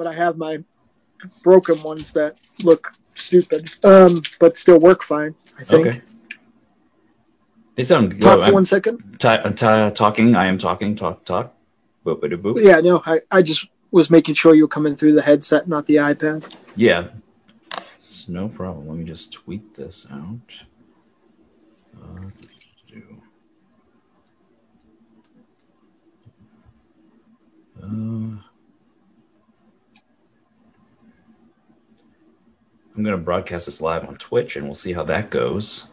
but I have my broken ones that look stupid, um, but still work fine. I think. Okay. They sound good. Talk for I'm one second. ti- I'm talking. I am talking. Talk. Talk. Boop. Boop. Yeah, no, I, I just was making sure you were coming through the headset, not the iPad. Yeah. It's no problem. Let me just tweet this out. Uh, do- Uh, I'm going to broadcast this live on Twitch and we'll see how that goes.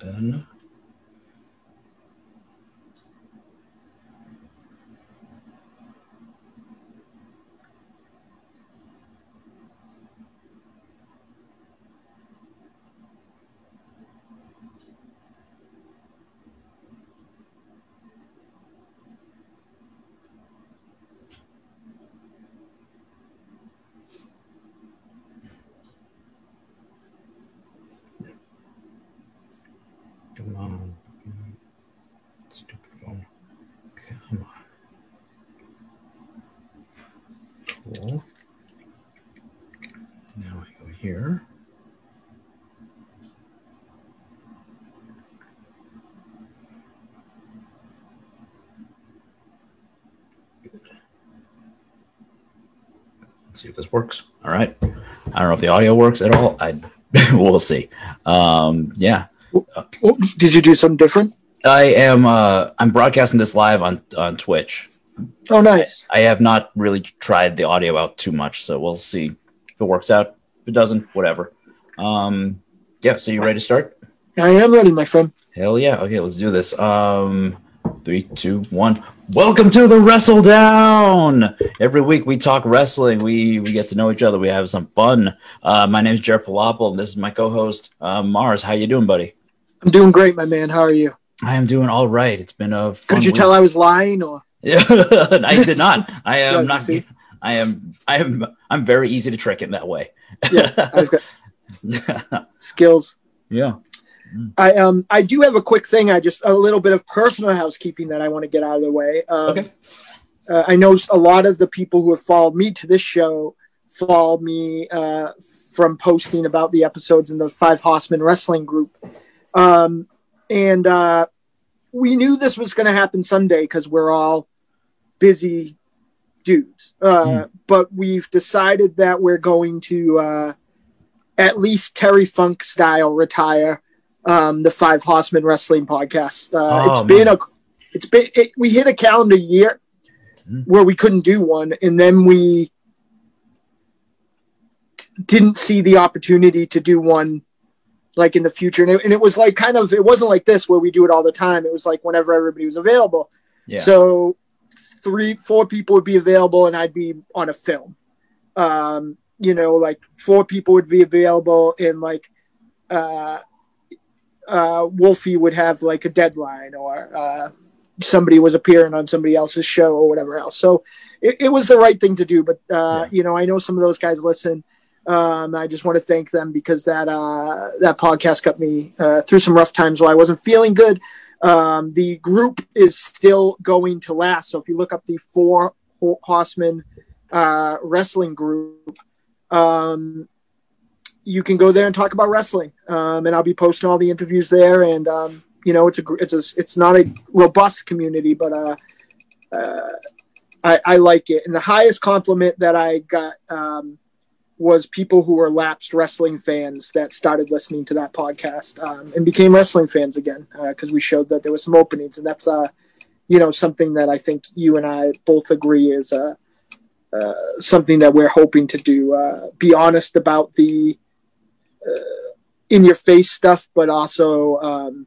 Then Come on. Stupid phone. Come on. Cool. Now I go here. Good. Let's see if this works. All right. I don't know if the audio works at all. I we'll see. Um, yeah. Did you do something different? I am uh I'm broadcasting this live on on Twitch. Oh, nice. I have not really tried the audio out too much, so we'll see if it works out. If it doesn't, whatever. Um yeah, so you ready to start? I am ready, my friend. Hell yeah. Okay, let's do this. Um three, two, one. Welcome to the Wrestle Down. Every week we talk wrestling. We we get to know each other. We have some fun. Uh, my name is Jared Palapal, and this is my co-host uh, Marz. How you doing, buddy? I'm doing great, my man. How are you? I am doing all right. It's been a. Fun Could you week. tell I was lying or? Yeah, I did not. I am not. I am. I am. I'm very easy to trick in that way. Yeah, I've got skills. yeah. I um I do have a quick thing. I just a little bit of personal housekeeping that I want to get out of the way. Um, Okay. uh, I know a lot of the people who have followed me to this show followed me uh, from posting about the episodes in the Five Horsemen Wrestling group, um, and uh, we knew this was going to happen someday because we're all busy dudes. Uh, But we've decided that we're going to uh, at least Terry Funk style retire um, the Five Horsemen Wrestling podcast. Uh, Oh, it's been a, it's been it, we hit a calendar year Mhm. where we couldn't do one, and then we didn't see the opportunity to do one like in the future. And it, and it was like kind of it wasn't like this where we do it all the time. It was like whenever everybody was available. Yeah. So three, four people would be available, and I'd be on a film. Um, you know, like four people would be available, and like uh, uh, Wolfie would have like a deadline, or uh, somebody was appearing on somebody else's show, or whatever else. So it, it was the right thing to do. But uh, Yeah. you know, I know some of those guys listen. Um, I just want to thank them because that uh, that podcast got me uh, through some rough times while I wasn't feeling good. Um, the group is still going to last. So if you look up the four Horsemen uh, wrestling group, um, you can go there and talk about wrestling. Um, and I'll be posting all the interviews there. And um, you know, it's a it's a it's not a robust community, but uh, uh, I, I like it. And the highest compliment that I got um, was people who were lapsed wrestling fans that started listening to that podcast um, and became wrestling fans again because we showed that there was some openings, and that's uh, you know something that I think you and I both agree is uh, uh, something that we're hoping to do. Uh, be honest about the uh, in your face stuff, but also um,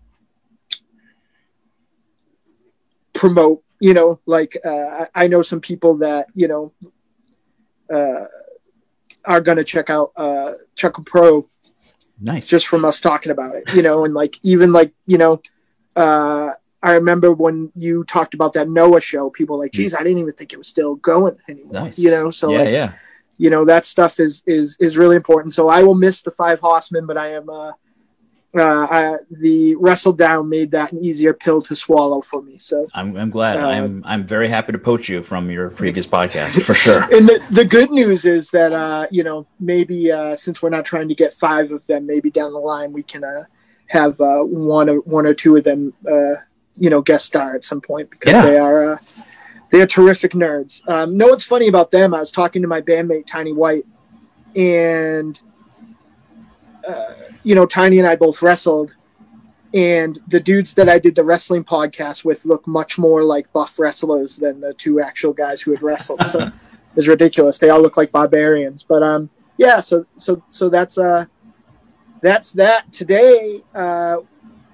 promote. You know, like uh, I know some people that you know uh, are going to check out uh, Chuckle Pro Nice. just from us talking about it, you know, and like even like you know, uh, I remember when you talked about that Noah show, people were like, geez, I didn't even think it was still going anymore. Nice. You know, so yeah, like, yeah. You know that stuff is is is really important. So I will miss the five horsemen, but I am uh, uh, I, the wrestle down made that an easier pill to swallow for me. So I'm, I'm glad. Uh, I'm I'm very happy to poach you from your previous podcast for sure. and the, the good news is that uh, you know maybe uh, since we're not trying to get five of them, maybe down the line we can uh, have uh, one or one or two of them, uh, you know, guest star at some point because Yeah. they are uh, they are terrific nerds. Um, know what's funny about them? I was talking to my bandmate Tiny White, and uh, you know, Tiny and I both wrestled. And the dudes that I did the wrestling podcast with look much more like buff wrestlers than the two actual guys who had wrestled. So it's ridiculous. They all look like barbarians. But um, yeah. So so so that's uh, that's that. Today uh,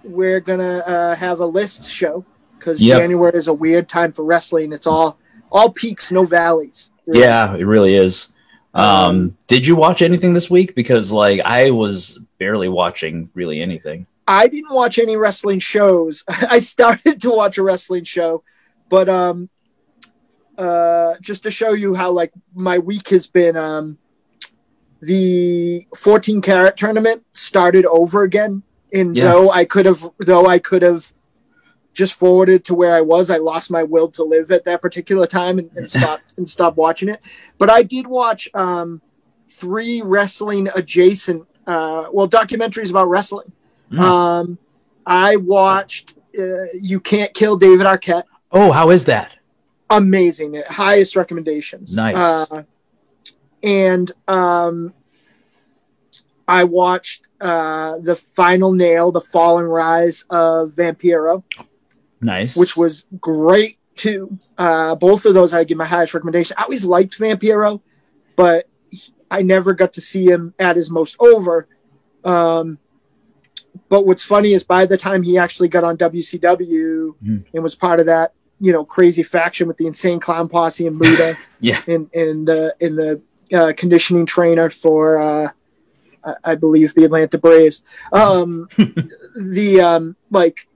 we're gonna uh, have a list show because Yep. January is a weird time for wrestling. It's all all peaks, no valleys. really. Yeah, it really is. Um, Um, did you watch anything this week? Because like I was barely watching really anything. I didn't watch any wrestling shows. I started to watch a wrestling show, but um, uh, just to show you how like my week has been, um, the 14 karat tournament started over again. And Yeah. though I could have, though I could have just forwarded to where I was, I lost my will to live at that particular time and, and stopped and stopped watching it. But I did watch um, three wrestling adjacent, uh, well, documentaries about wrestling. Hmm. Um, I watched uh, You Can't Kill David Arquette. Oh, how is that? Amazing. Highest recommendations. Nice. Uh, and um, I watched uh, The Final Nail, The Fall and Rise of Vampiro, Nice. which was great too. Uh, both of those I give my highest recommendation. I always liked Vampiro, but I never got to see him at his most over. Um, but what's funny is by the time he actually got on WCW Mhm. and was part of that, you know, crazy faction with the insane clown posse and Muta Yeah. and and the in the uh, conditioning trainer for uh, I, I believe the Atlanta Braves. Um, the um, like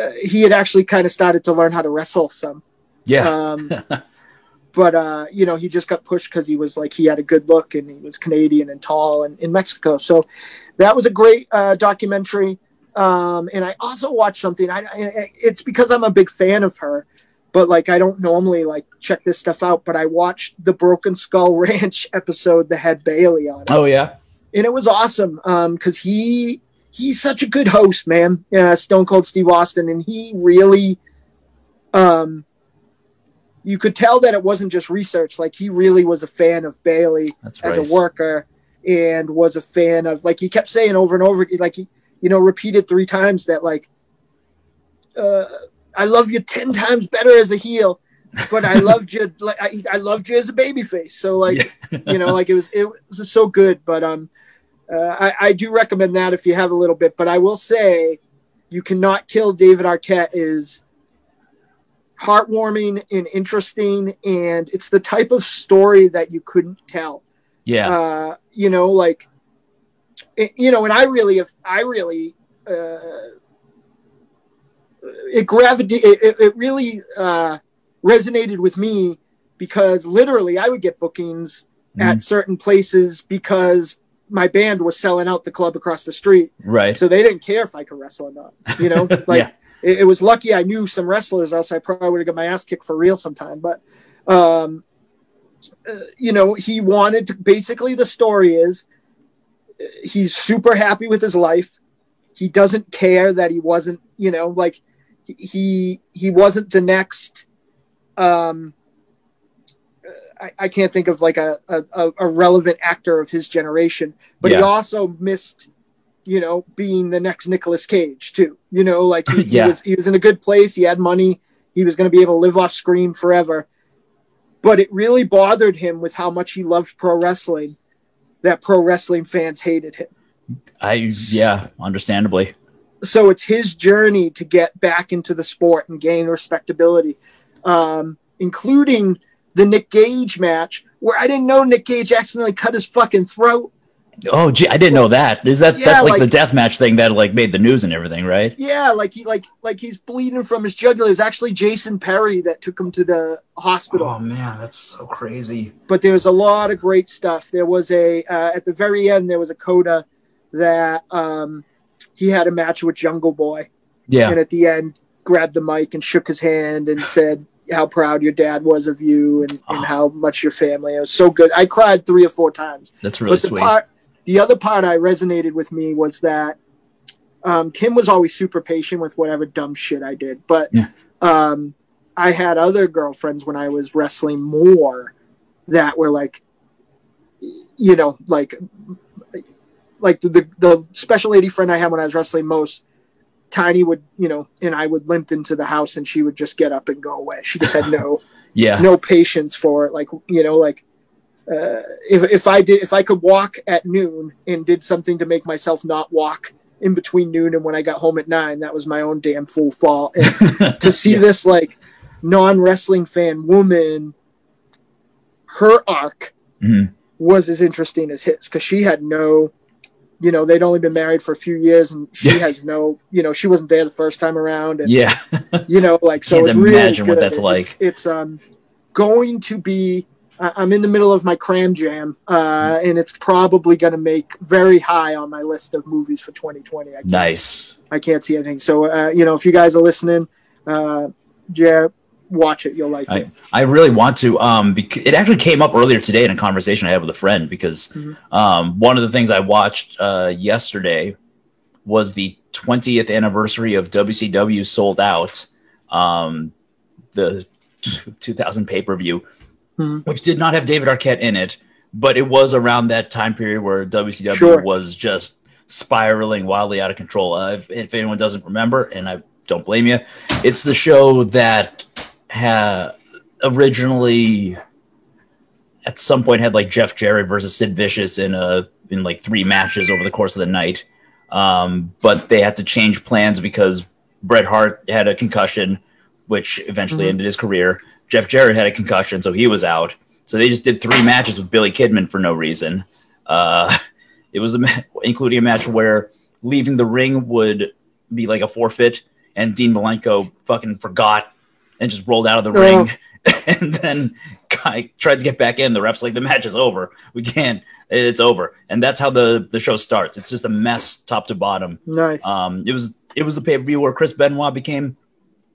uh, he had actually kind of started to learn how to wrestle some. yeah. Um, but uh, you know, he just got pushed because he was like he had a good look and he was Canadian and tall and in Mexico. So that was a great uh, documentary. Um, and I also watched something. I, I it's because I'm a big fan of her, but like I don't normally like check this stuff out. But I watched the Broken Skull Ranch episode that had Bayley on it oh yeah. and it was awesome because he he's such a good host, man. Uh, Stone Cold Steve Austin, and he really, um, you could tell that it wasn't just research. Like he really was a fan of Bayley That's as right. a worker, and was a fan of like he kept saying over and over, like he you know repeated three times that like, uh, I love you ten times better as a heel. But I loved you like I, I loved you as a babyface. So like you know, like it was it was so good. But um, uh, I, I do recommend that if you have a little bit. But I will say, you cannot kill David Arquette is heartwarming and interesting, and it's the type of story that you couldn't tell. yeah. Uh, you know, like it, you know, and I really, have, I really, uh, it gravitated, it, it- it really uh, resonated with me because literally I would get bookings at certain places because my band was selling out the club across the street. right. So they didn't care if I could wrestle or not. You know, like Yeah. it, it was lucky I knew some wrestlers, else I probably would have got my ass kicked for real sometime. But, um, uh, you know, he wanted to basically the story is uh, he's super happy with his life. He doesn't care that he wasn't, you know, like he he, he wasn't the next. Um, I, I can't think of like a, a, a relevant actor of his generation, but he also missed, you know, being the next Nicolas Cage too. You know, like he, Yeah. he was he was in a good place. He had money. He was going to be able to live off screen forever. But it really bothered him with how much he loved pro wrestling that pro wrestling fans hated him. I yeah, understandably. So it's his journey to get back into the sport and gain respectability, um, including the Nick Gage match where I didn't know Nick Gage accidentally cut his fucking throat Oh, gee, I didn't know that. Is that Yeah, that's like, like- the death match thing that like made the news and everything, right? Yeah, like he like like he's bleeding from his jugular. It's actually Jason Perry that took him to the hospital. Oh man, that's so crazy. but there was a lot of great stuff. There was a uh, at the very end there was a coda that um, he had a match with Jungle Boy, Yeah. and at the end grabbed the mic and shook his hand and said how proud your dad was of you and, Oh. and how much your family. It was so good. I cried three or four times. That's really but the sweet. part, the other part I resonated with me was that um, Kim was always super patient with whatever dumb shit I did, but Yeah. um, I had other girlfriends when I was wrestling more that were like, you know, like, like the, the the special lady friend I had when I was wrestling most. Tiny would, you know, and I would limp into the house, and she would just get up and go away. She just had no yeah. no patience for it. Like you know, like uh, if if I did if I could walk at noon and did something to make myself not walk in between noon and when I got home at nine, that was my own damn fool fault. And to see Yeah. this like non wrestling fan woman, her arc Mhm. was as interesting as his because she had no. You know, they'd only been married for a few years, and she Yeah. has no. You know, she wasn't there the first time around, and Yeah. you know like so really imagine what that's It's- like. it's, um going to be I- i'm in the middle of my cram jam uh and it's probably going to make very high on my list of movies for 2020 i Nice. I can't see anything so uh you know if you guys are listening uh yeah watch it you'll like it I really want to. Um, bec- it actually came up earlier today in a conversation I had with a friend because Mhm. um, one of the things I watched uh, yesterday was the 20th anniversary of WCW Souled Out, um, the t- 2000 pay per view, Mhm. which did not have David Arquette in it, but it was around that time period where WCW Sure. was just spiraling wildly out of control. Uh, if, if anyone doesn't remember, and I don't blame you, it's the show that had originally at some point had like Jeff Jarrett versus Sid Vicious in a in like three matches over the course of the night. Um, but they had to change plans because Bret Hart had a concussion, which eventually Mhm. ended his career. Jeff Jarrett had a concussion, so he was out. So they just did three matches with Billy Kidman for no reason. Uh, it was a ma- including a match where leaving the ring would be like a forfeit, and Dean Malenko fucking forgot and just rolled out of the Oh. ring, and then guy tried to get back in. The refs like the match is over. We can't. It's over, and that's how the the show starts. It's just a mess, top to bottom. nice Um, it was it was the pay per view where Chris Benoit became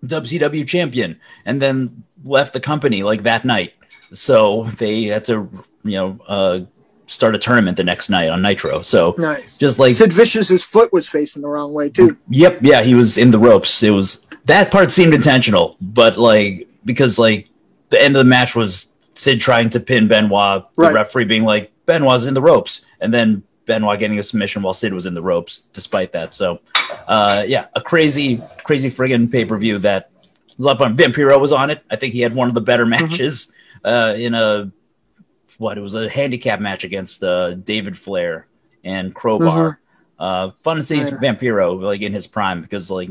WCW champion and then left the company like that night. So they had to you know uh, start a tournament the next night on Nitro. So nice just like sid vicious's foot was facing the wrong way too Yep, yeah, he was in the ropes. It was that part seemed intentional, but like because like the end of the match was Sid trying to pin Benoit, the Right. referee being like Benoit's in the ropes, and then Benoit getting a submission while Sid was in the ropes. Despite that, so uh, yeah, a crazy, crazy friggin' pay per view that up on. Vampiro was on it. I think he had one of the better matches uh, in a what it was a handicap match against uh, David Flair and Crowbar. Uh, fun to see Yeah. Vampiro like in his prime because like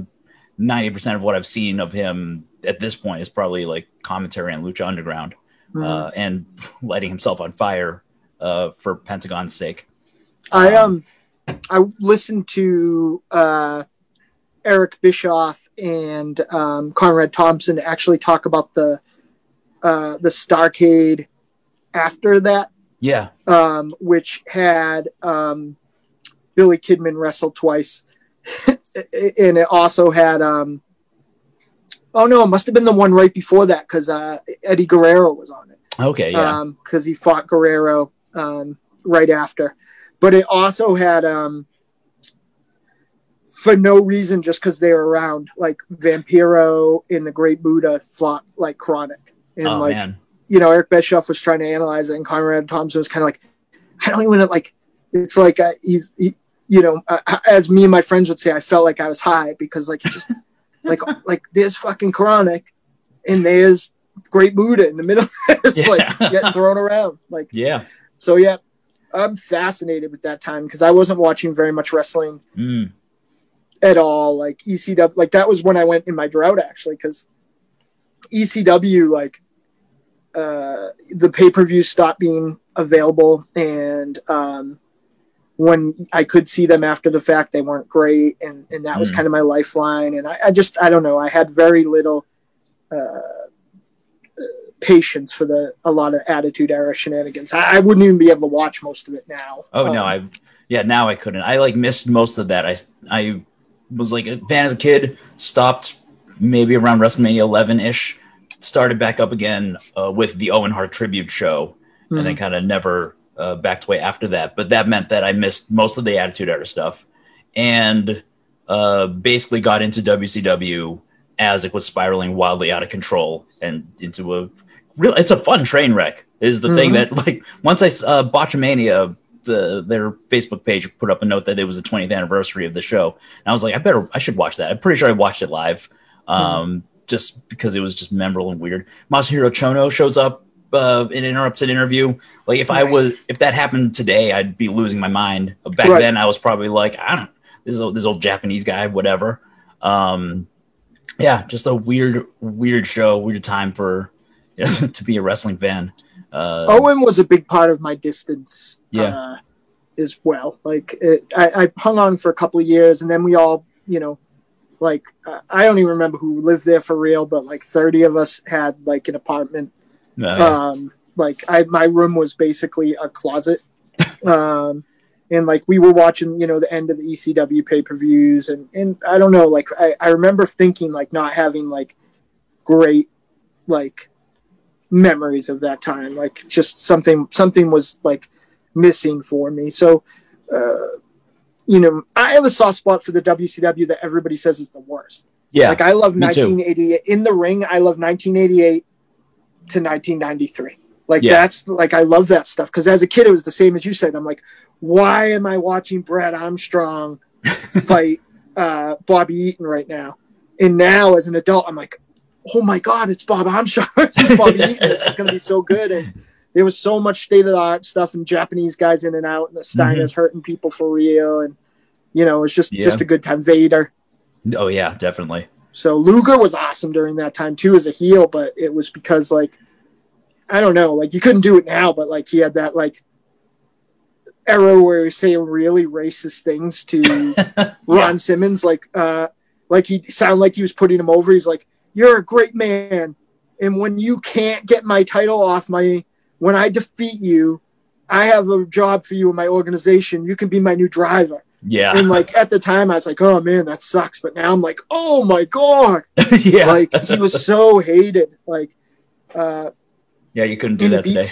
ninety percent of what I've seen of him at this point is probably like commentary on Lucha Underground Mhm. uh, and lighting himself on fire uh, for Pentagon's sake. I um I listened to uh Eric Bischoff and um Conrad Thompson actually talk about the uh the Starcade after that, Yeah, um, which had um Billy Kidman wrestle twice. And it also had um oh no, it must have been the one right before that because uh Eddie Guerrero was on it okay, yeah, because he fought Guerrero um, right after. But it also had, um, for no reason, just because they were around, like Vampiro and the Great Buddha fought like Chronic, and oh like man, you know Eric Bischoff was trying to analyze it, and Conrad Thompson was kind of like, I don't even like. It's like uh, he's, he, you know, uh, as me and my friends would say, I felt like I was high because like just like like there's fucking Chronic, and there's Great Buddha in the middle. it's Yeah. like getting thrown around. Like yeah, so, yeah. I'm fascinated with that time because I wasn't watching very much wrestling mm, at all. Like ECW, like that was when I went in my drought actually because ECW, like uh, the pay per view stopped being available, and um, when I could see them after the fact, they weren't great, and and that was Mm. kind of my lifeline. And I, I just I don't know. I had very little uh, patience for the a lot of Attitude Era shenanigans. I, I wouldn't even be able to watch most of it now. Oh no, Um, I yeah, now I couldn't. I like missed most of that. I I was like a fan as a kid, stopped maybe around WrestleMania 11 ish, started back up again uh, with the Owen Hart tribute show, and then kind of never uh, backed away after that. But that meant that I missed most of the Attitude Era stuff, and uh, basically got into WCW as it was spiraling wildly out of control and into a real. It's a fun train wreck. Is the thing Mhm. that like once I uh, Botchamania. The, their Facebook page put up a note that it was the 20th anniversary of the show. And I was like, I better, I should watch that. I'm pretty sure I watched it live, um, just because it was just memorable and weird. Masahiro Chono shows up uh, an interview. Like if I was, if that happened today, I'd be losing my mind. Back Right. then, I was probably like, I don't, this old, this old Japanese guy, whatever. Um, yeah, just a weird, weird show, weird time for to be a wrestling fan. Uh, Owen was a big part of my distance. Yeah. Uh, as well. Like it, I, I hung on for a couple of years, and then we all, you know, like uh, I don't even remember who lived there for real, but like thirty of us had like an apartment. Um, like I, my room was basically a closet. um, and like we were watching, you know, the end of the ECW pay per views, and and I don't know, like I, I remember thinking like not having like great like memories of that time, like just something something was like missing for me. So, uh, you know, I have a soft spot for the WCW that everybody says is the worst. yeah, Like I love me too. 1988 in the ring. I love 1988 to 1993. Like Yeah. that's like I love that stuff because as a kid it was the same as you said. I'm like, why am I watching Brad Armstrong fight uh, Bobby Eaton right now? And now as an adult, I'm like, oh my god, it's Bob Armstrong. is Bobby Eaton. This is gonna be so good. And there was so much state of the art stuff and Japanese guys in and out, and the Steiners hurting people for real, and you know, it's just Yeah. just a good time. Vader. oh yeah, definitely. So Luger was awesome during that time too as a heel, but it was because like I don't know, like you couldn't do it now, but like he had that like era where he was saying really racist things to Ron Simmons, like uh like he sounded like he was putting him over. He's like, You're a great man, and when you can't get my title off my when I defeat you, I have a job for you in my organization. You can be my new driver. Yeah, And like at the time I was like, Oh man, that sucks. But now I'm like, Oh my god yeah, like he was so hated. Like uh, yeah. You couldn't do that today.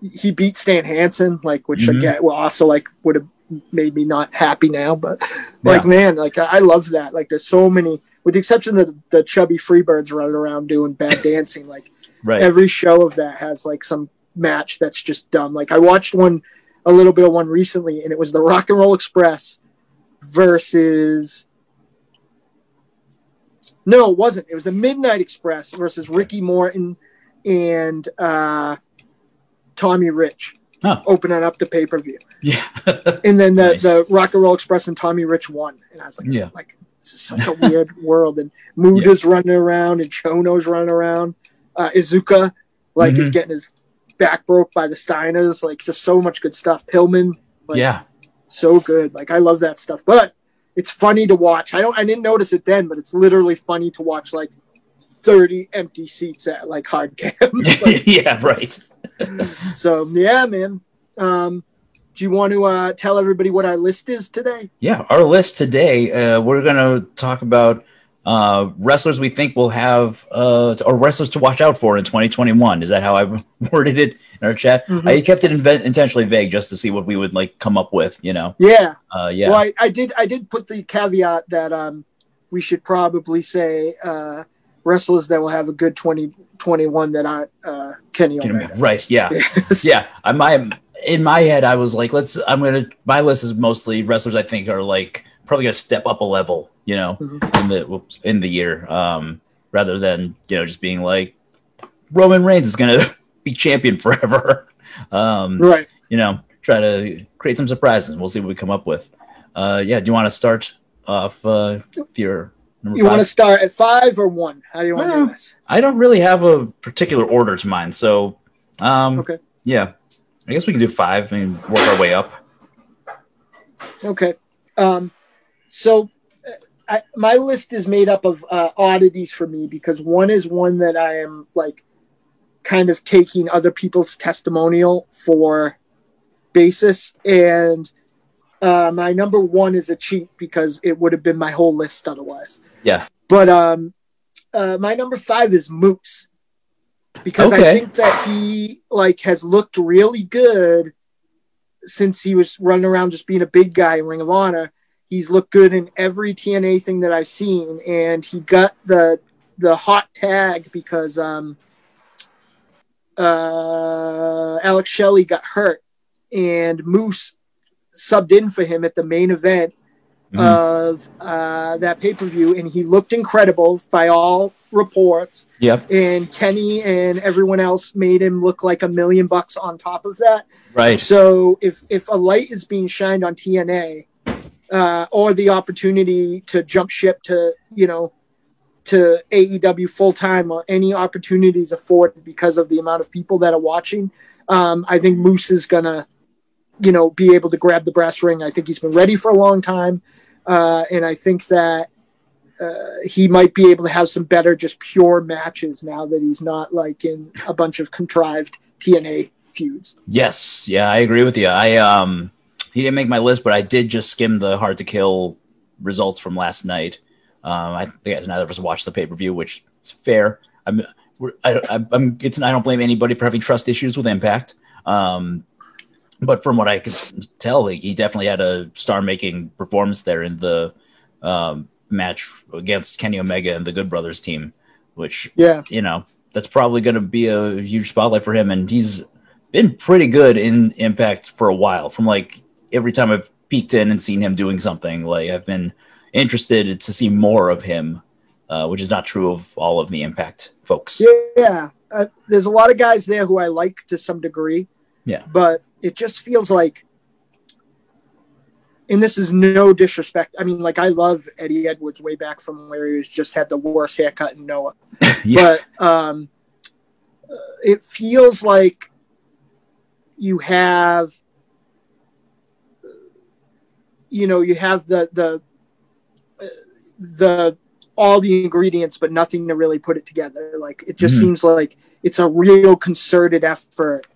he beat Stan Hansen, like which Mhm. again, well, also like would have made me not happy now. But like man, like I, I love that. Like there's so many, with the exception of the, the chubby Freebirds running around doing bad dancing. Like Right. every show of that has like some match that's just dumb. Like I watched one, a little bit of one recently, and it was the Rock and Roll Express versus. No, it wasn't. It was the Midnight Express versus Ricky Morton and uh, Tommy Rich Huh. opening up the pay per view, yeah. and then the Nice. the Rock and Roll Express and Tommy Rich won, and I was like, Yeah. like this is such a weird world, and Muta's running around and Chono's running around, uh, Iizuka like is Mhm. getting his back broke by the Steiners, like just so much good stuff. Pillman, like, yeah. so good. Like I love that stuff. But it's funny to watch. I don't I didn't notice it then, but it's literally funny to watch like 30 empty seats at like hard camp. Like, yeah. Right. so yeah, man. Um do you want to uh, tell everybody what our list is today? Yeah, our list today, uh, we're going to talk about uh, wrestlers we think will have, uh, or wrestlers to watch out for in 2021. Is that how I worded it in our chat? Mhm. I kept it inve- intentionally vague just to see what we would like come up with, you know? Yeah. Uh, yeah. Well, I, I did I did put the caveat that um we should probably say uh wrestlers that will have a good 2021 that aren't uh Kenny Omega. Right. Yeah. yeah. I my in my head, I was like, let's. I'm gonna. My list is mostly wrestlers I think are like probably gonna step up a level, you know, Mhm. in the whoops, in the year, um, rather than you know just being like Roman Reigns is gonna be champion forever. Um, Right. you know, try to create some surprises. We'll see what we come up with. Uh, yeah. Do you want to start off uh, with your number You want to start at five or one? How do you want to do this? I don't really have a particular order to mine, so um, Okay. yeah, I guess we can do five and work our way up. Okay. Um, so uh, I, my list is made up of uh, oddities for me because one is one that I am like kind of taking other people's testimonial for basis, and uh, my number one is a cheat because it would have been my whole list otherwise. Yeah. But um, uh, my number five is Moose because Okay. I think that he like has looked really good since he was running around just being a big guy in Ring of Honor. He's looked good in every TNA thing that I've seen, and he got the the hot tag because um, uh, Alex Shelley got hurt, and Moose subbed in for him at the main event Mhm. of uh, that pay per view, and he looked incredible by all reports. Yep. And Kenny and everyone else made him look like a million bucks on top of that. Right. So if if a light is being shined on TNA, uh, or the opportunity to jump ship to you know to AEW full time, or any opportunities afforded because of the amount of people that are watching, um, I think Moose is gonna you know be able to grab the brass ring. I think he's been ready for a long time, uh, and I think that. Uh, he might be able to have some better, just pure matches now that he's not like in a bunch of contrived TNA feuds. Yes, yeah, I agree with you. I um, he didn't make my list, but I did just skim the hard to kill results from last night. Um, I think neither of us watched the pay per view, which is fair. I'm, we're, I, I, I'm, it's, I don't blame anybody for having trust issues with Impact. Um, but from what I could tell, he he definitely had a star-making performance there in the um, match against Kenny Omega and the Good Brothers team, which Yeah. you know that's probably going to be a huge spotlight for him and he's been pretty good in impact for a while from like every time i've peeked in and seen him doing something like i've been interested to see more of him uh, which is not true of all of the impact folks Yeah, uh, there's a lot of guys there who I like to some degree. Yeah. but it just feels like, and this is no disrespect. I mean, like I love Eddie Edwards way back from where he was just had the worst haircut in Noah. yeah But um, it feels like you have, you know, you have the the the all the ingredients, but nothing to really put it together. Like it just Mhm. seems like it's a real concerted effort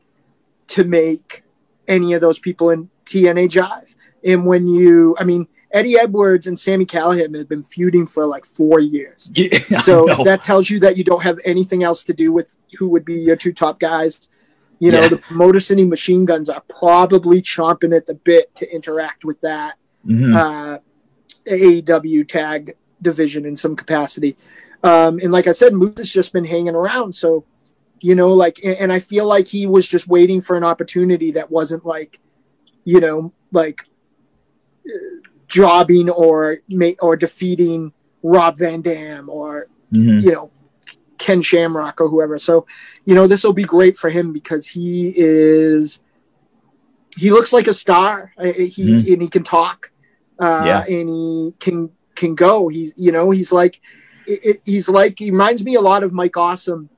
to make any of those people in TNA jive. And when you, I mean, Eddie Edwards and Sami Callihan have been feuding for like four years. Yeah, So if that tells you that you don't have anything else to do with who would be your two top guys, you know, Yeah. the Motor City Machine Guns are probably chomping at the bit to interact with that Mhm. uh, AEW tag division in some capacity. Um, and like I said, Moose has just been hanging around. So, you know, like, and, and I feel like he was just waiting for an opportunity that wasn't like, you know, like uh, jobbing or or defeating Rob Van Dam or Mhm. you know Ken Shamrock or whoever. So, you know, this will be great for him because he is he looks like a star. He Mhm. and he can talk, uh, Yeah. and he can can go. He's you know he's like it, it- he's like he reminds me a lot of Mike Awesome,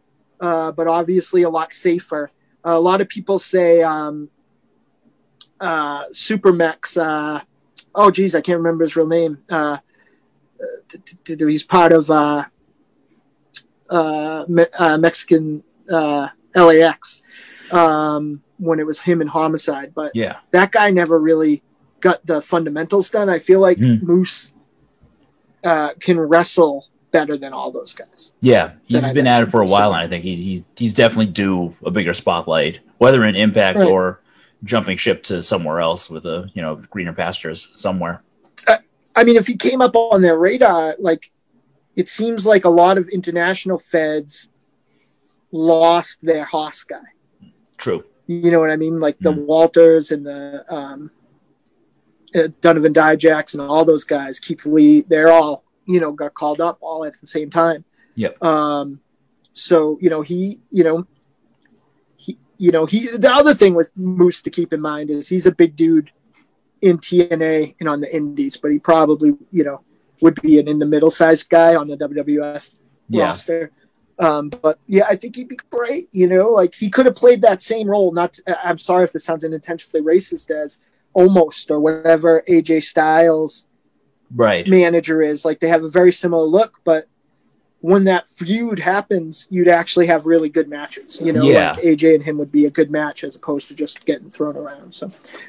uh, but obviously a lot safer. a lot of people say um, uh, SuperMex. Uh, oh, geez, I can't remember his real name. Uh, t- t- t- he's part of uh, uh, Me- uh, Mexican uh, LAX um, when it was him and Homicide, but yeah that guy never really got the fundamentals done. I feel like Hmm. Moose uh, can wrestle better than all those guys. Yeah, he's been at it for a while, So- and I think he, he he's definitely due a bigger spotlight, whether in Impact Right. or jumping ship to somewhere else with a you know greener pastures somewhere. I mean, if he came up on their radar, like it seems like a lot of international feds lost their Haas guy. True. You know what I mean? Like the Mhm. Walters and the um, uh, Donovan Dijaks and all those guys, Keith Lee, they're all, you know, got called up all at the same time. Yep. Um, so, you know, he, you know, he, you know, he, the other thing with Moose to keep in mind is he's a big dude in TNA and on the indies, but he probably, you know, would be an in the middle sized guy on the WWF Yeah. roster. Um, but yeah, I think he'd be great. You know, like he could have played that same role. Not, to, I'm sorry if this sounds unintentionally racist, as almost or whatever AJ Styles right manager is. Like they have a very similar look, but when that feud happens, you'd actually have really good matches. You know, Yeah. like AJ and him would be a good match as opposed to just getting thrown around. So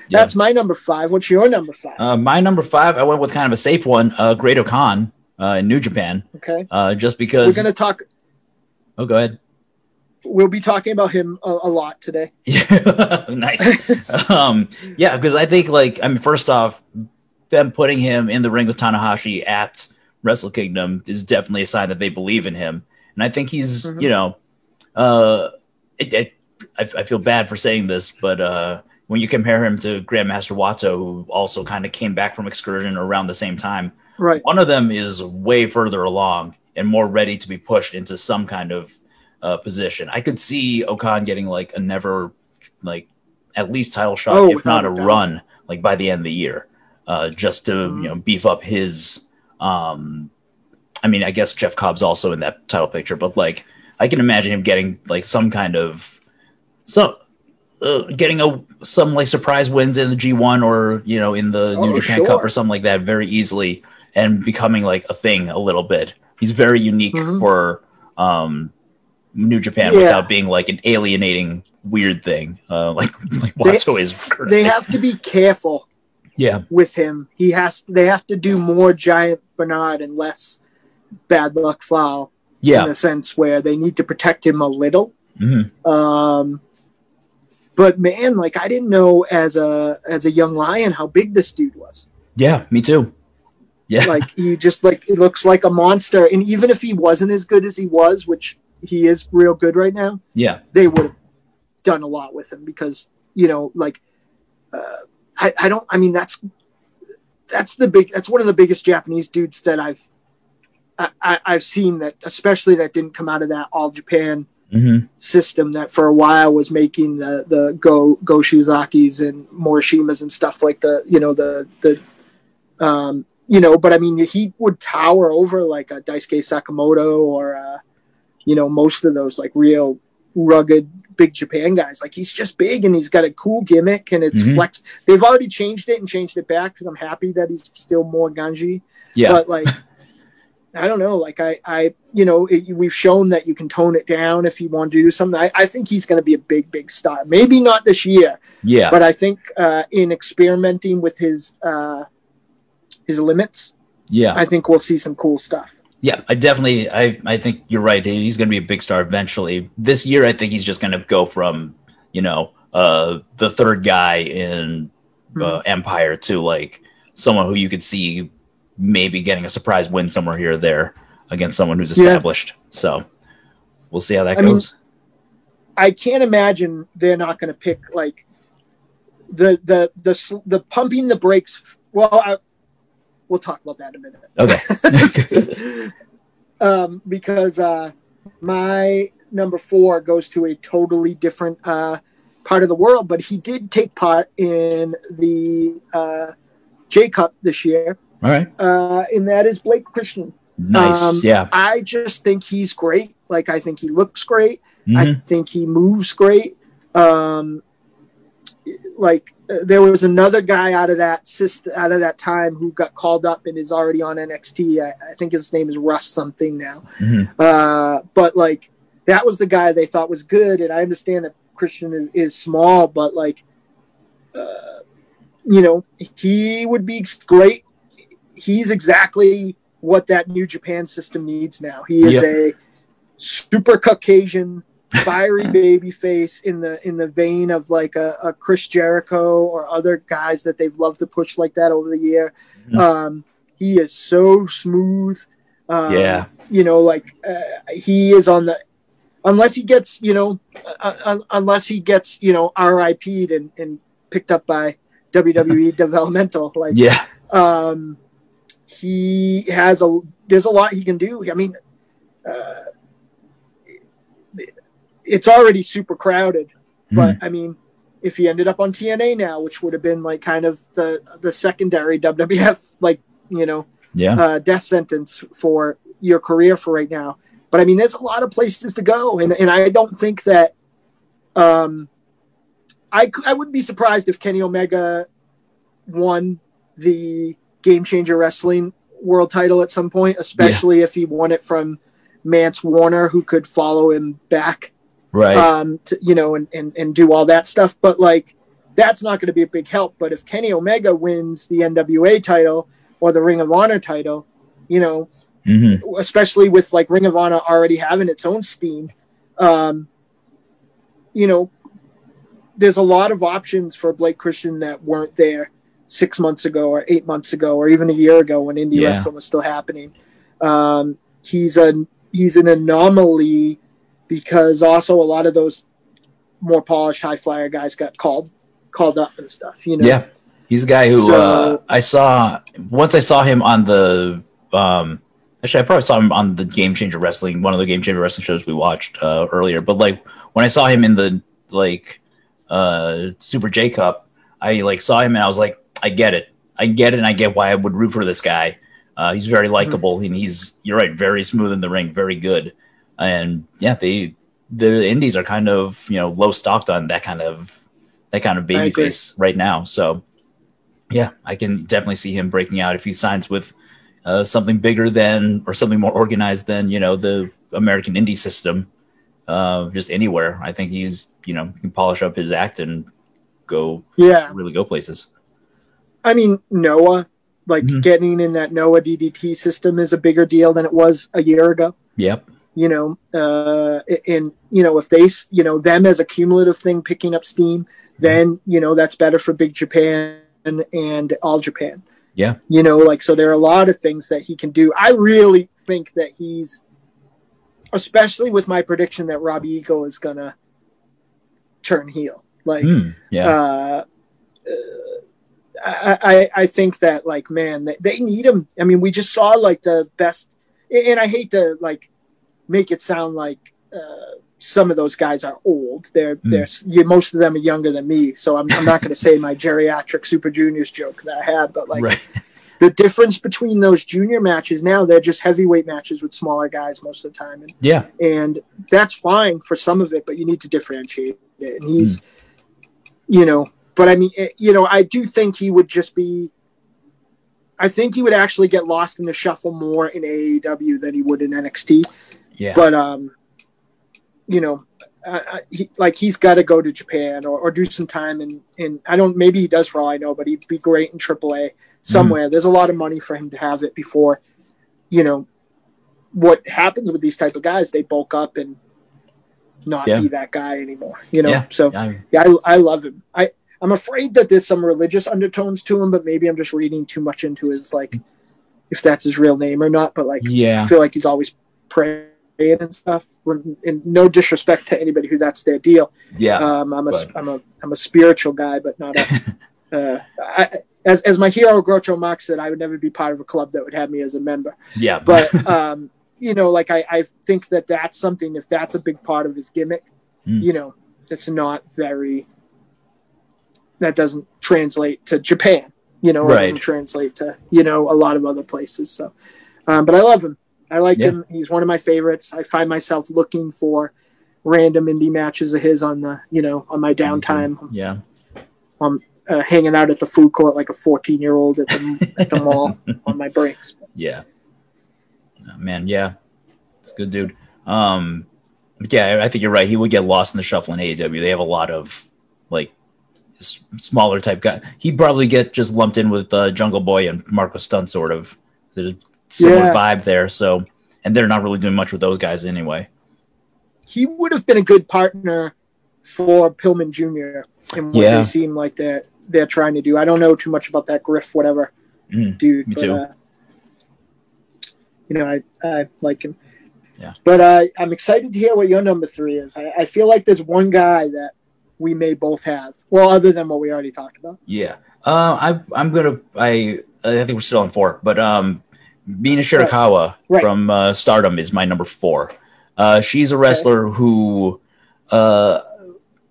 Yeah. that's my number five. What's your number five? uh, my number five i went with kind of a safe one uh Great-O-Khan uh in new japan okay, uh just because. we're gonna talk. oh go ahead We'll be talking about him a, a lot today. Yeah, nice. um, yeah, because I think like I mean, first off, them putting him in the ring with Tanahashi at Wrestle Kingdom is definitely a sign that they believe in him, and I think he's Mhm. you know, uh, it, it, I, I feel bad for saying this, but uh, when you compare him to Grandmaster Wato, who also kind of came back from excursion around the same time, Right. one of them is way further along and more ready to be pushed into some kind of uh, position. I could see O-Khan getting like a never, like at least title shot, Oh, if not a doubt. run, like by the end of the year, uh, just to Mhm. you know beef up his. Um, I mean, I guess Jeff Cobb's also in that title picture, but like I can imagine him getting like some kind of some. Uh, getting a some like surprise wins in the G1 or you know in the New Oh, Japan Cup or something like that very easily and becoming like a thing a little bit. He's very unique Mhm. for um, New Japan Yeah. without being like an alienating weird thing, uh, like like Wato is. They have to be careful yeah, with him. He has. They have to do more Giant Bernard and less Bad Luck Fale. yeah, in a sense where they need to protect him a little. hmm Um, but man, like I didn't know as a as a young lion how big this dude was. yeah. Me too. Yeah, Like he just like it looks like a monster. And even if he wasn't as good as he was, which he is real good right now, yeah, they would have done a lot with him because you know like uh, I I don't I mean that's that's the big that's one of the biggest Japanese dudes that I've I, I've seen that especially that didn't come out of that all Japan hmm system that for a while was making the the go go Shizakis and Morishimas and stuff like the you know the the um you know but I mean he would tower over like a Daisuke Sekimoto or uh you know most of those like real rugged big Japan guys. Like he's just big and he's got a cool gimmick and it's Mhm. flex they've already changed it and changed it back because I'm happy that he's still more Ganji. Yeah, but like i don't know like i i you know it, we've shown that you can tone it down if you want to do something. I, I think he's going to be a big big star. Maybe not this year yeah, but i think uh, in experimenting with his uh, his limits yeah, i think we'll see some cool stuff yeah. I definitely, I, I think you're right. He's going to be a big star eventually. This year, I think he's just going to go from, you know, uh, the third guy in uh, Empire to like someone who you could see maybe getting a surprise win somewhere here or there against someone who's Yeah. established. So we'll see how that I mean, goes. i can't imagine they're not going to pick like the the the the pumping the brakes well I, we'll talk about that in a minute okay. um, because uh, my number four goes to a totally different uh, part of the world, but he did take part in the uh, J Cup this year, All right. uh, and that is Blake Christian. Nice. Um, yeah. I just think he's great. Like I think he looks great. Mhm. I think he moves great. Um, like uh, there was another guy out of that system, out of that time who got called up and is already on NXT. I, I think his name is Russ something now. Mhm. Uh, but like that was the guy they thought was good, and I understand that Christian is, is small, but like, uh, you know, he would be great. He's exactly what that New Japan system needs now. He is Yep. a super Caucasian, fiery baby face in the in the vein of like a, a Chris Jericho or other guys that they've loved to push like that over the year. Mhm. Um, he is so smooth. Um, Yeah. you know, like uh, he is on the unless he gets you know uh, uh, unless he gets you know RIP'd and, and picked up by WWE developmental like Yeah. um, he has a there's a lot he can do. I mean, uh, it's already super crowded, but I mean, if he ended up on TNA now, which would have been like kind of the the secondary WWF like you know Yeah. uh, death sentence for your career for right now. But I mean, there's a lot of places to go, and and I don't think that. Um, I I wouldn't be surprised if Kenny Omega won the Game Changer Wrestling World Title at some point, especially if he won it from Mance Warner, who could follow him back, Right. um, to, you know, and, and and do all that stuff. But like, that's not going to be a big help. But if Kenny Omega wins the NWA title or the Ring of Honor title, you know, hmm especially with like Ring of Honor already having its own steam, um, you know, there's a lot of options for Blake Christian that weren't there six months ago or eight months ago or even a year ago when indie Yeah. wrestling was still happening. Um, he's a he's an anomaly because also a lot of those more polished high flyer guys got called called up and stuff. You know, Yeah. He's a guy who So- uh, I saw once I saw him on the um actually I probably saw him on the Game Changer Wrestling, one of the Game Changer Wrestling shows we watched uh, earlier. But like when I saw him in the like uh Super J Cup, I like saw him and I was like, I get it. I get it and I get why I would root for this guy. Uh, he's very likable and he's you're right, very smooth in the ring, very good. And yeah, they the indies are kind of, you know, low stocked on that kind of that kind of baby face right now. So yeah, I can definitely see him breaking out if he signs with uh, something bigger than or something more organized than you know the American indie system. Uh, just anywhere, I think he's you know can polish up his act and go yeah. really go places. I mean, Noah, like Mhm. getting in that Noah DDT system is a bigger deal than it was a year ago. Yep. You know, uh, and you know if they, you know, them as a cumulative thing picking up steam, then you know that's better for Big Japan and All Japan. Yeah. You know, like so there are a lot of things that he can do. I really think that he's, especially with my prediction that Robbie Eagle is gonna turn heel. Like, Hmm, yeah. uh, I, I I think that like man they, they need him. I mean, we just saw like the best, and I hate to like make it sound like uh, some of those guys are old. They're Mm. they're you, most of them are younger than me, so I'm, I'm not going to say my geriatric Super Juniors joke that I had, but like right. the difference between those junior matches now they're just heavyweight matches with smaller guys most of the time, and Yeah. and that's fine for some of it but you need to differentiate it and he's you know but i mean it, you know i do think he would just be i think he would actually get lost in the shuffle more in aew than he would in nxt Yeah. but um you know I, I, he, like he's got to go to japan or, or do some time and in i don't maybe he does for all i know but he'd be great in aaa somewhere there's a lot of money for him to have it before you know what happens with these type of guys they bulk up and not Yeah. be that guy anymore you know Yeah. so I- yeah I, I love him i i'm afraid that there's some religious undertones to him but maybe i'm just reading too much into his like if that's his real name or not but like yeah, I yeah. feel like he's always praying and stuff. When, and no disrespect to anybody who that's their deal. Yeah. Um, I'm a am a I'm a spiritual guy, but not a. uh, I, as as my hero Groucho Marx said, I would never be part of a club that would have me as a member. yeah. But um, you know, like I, I think that that's something. If that's a big part of his gimmick, Mm. you know, it's not very. That doesn't translate to Japan, you know, or Right. doesn't translate to you know a lot of other places. So, um, but I love him. I like Yeah. him. He's one of my favorites. I find myself looking for random indie matches of his on the you know on my downtime, yeah. I'm uh, hanging out at the food court like a 14 year old at the, at the mall on my breaks. Yeah. Oh, man, yeah. It's a good dude. Um yeah, I think you're right. He would get lost in the shuffle in AEW. They have a lot of like s- smaller type guy. He'd probably get just lumped in with uh, Jungle Boy and Marco Stunt sort of. Similar Yeah. vibe there. So, and they're not really doing much with those guys anyway. He would have been a good partner for Pillman Jr. and what Yeah. they seem like they're they're trying to do. I don't know too much about that Griff, whatever Mm, dude. me but, too. Uh, you know, I, I like him. Yeah. But uh, I'm excited to hear what your number three is. I, I feel like there's one guy that we may both have. Well, other than what we already talked about. Yeah. Uh, I, I'm gonna. I I think we're still on four, but um, Mina Shirakawa Right. from uh, Stardom is my number four. Uh, she's a wrestler who uh,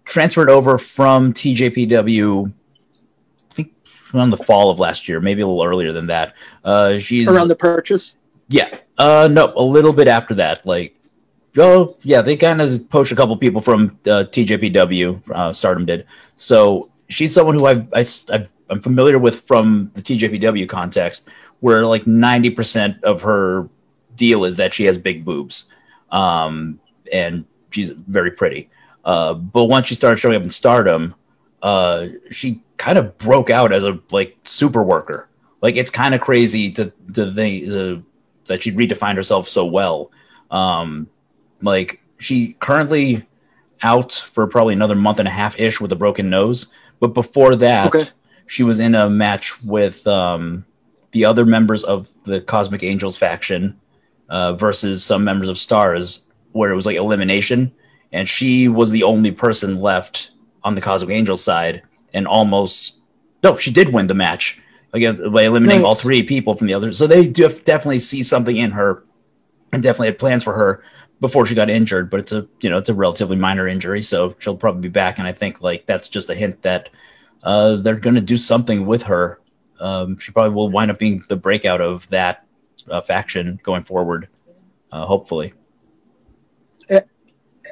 transferred over from TJPW. I think around the fall of last year, maybe a little earlier than that. Uh, she's Around the purchase. yeah. Uh, no, a little bit after that. Like, oh, yeah, they kind of poached a couple people from uh, TJPW. Uh, Stardom did. So she's someone who I've, I, have I'm familiar with from the TJPW context, where like 90% of her deal is that she has big boobs, um, and she's very pretty. Uh, but once she started showing up in Stardom, uh, she kind of broke out as a like super worker. Like it's kind of crazy to to think uh, that she redefined herself so well. Um, like she currently out for probably another month and a half ish with a broken nose. But before that, Okay. she was in a match with um, the other members of the Cosmic Angels faction uh, versus some members of Stars, where it was like elimination, and she was the only person left on the Cosmic Angels side, and almost no, she did win the match again by eliminating Nice. all three people from the others. So they do definitely see something in her, and definitely had plans for her before she got injured. But it's a you know it's a relatively minor injury, so she'll probably be back. And I think like that's just a hint that uh, they're going to do something with her. Um, she probably will wind up being the breakout of that uh, faction going forward. Uh, hopefully,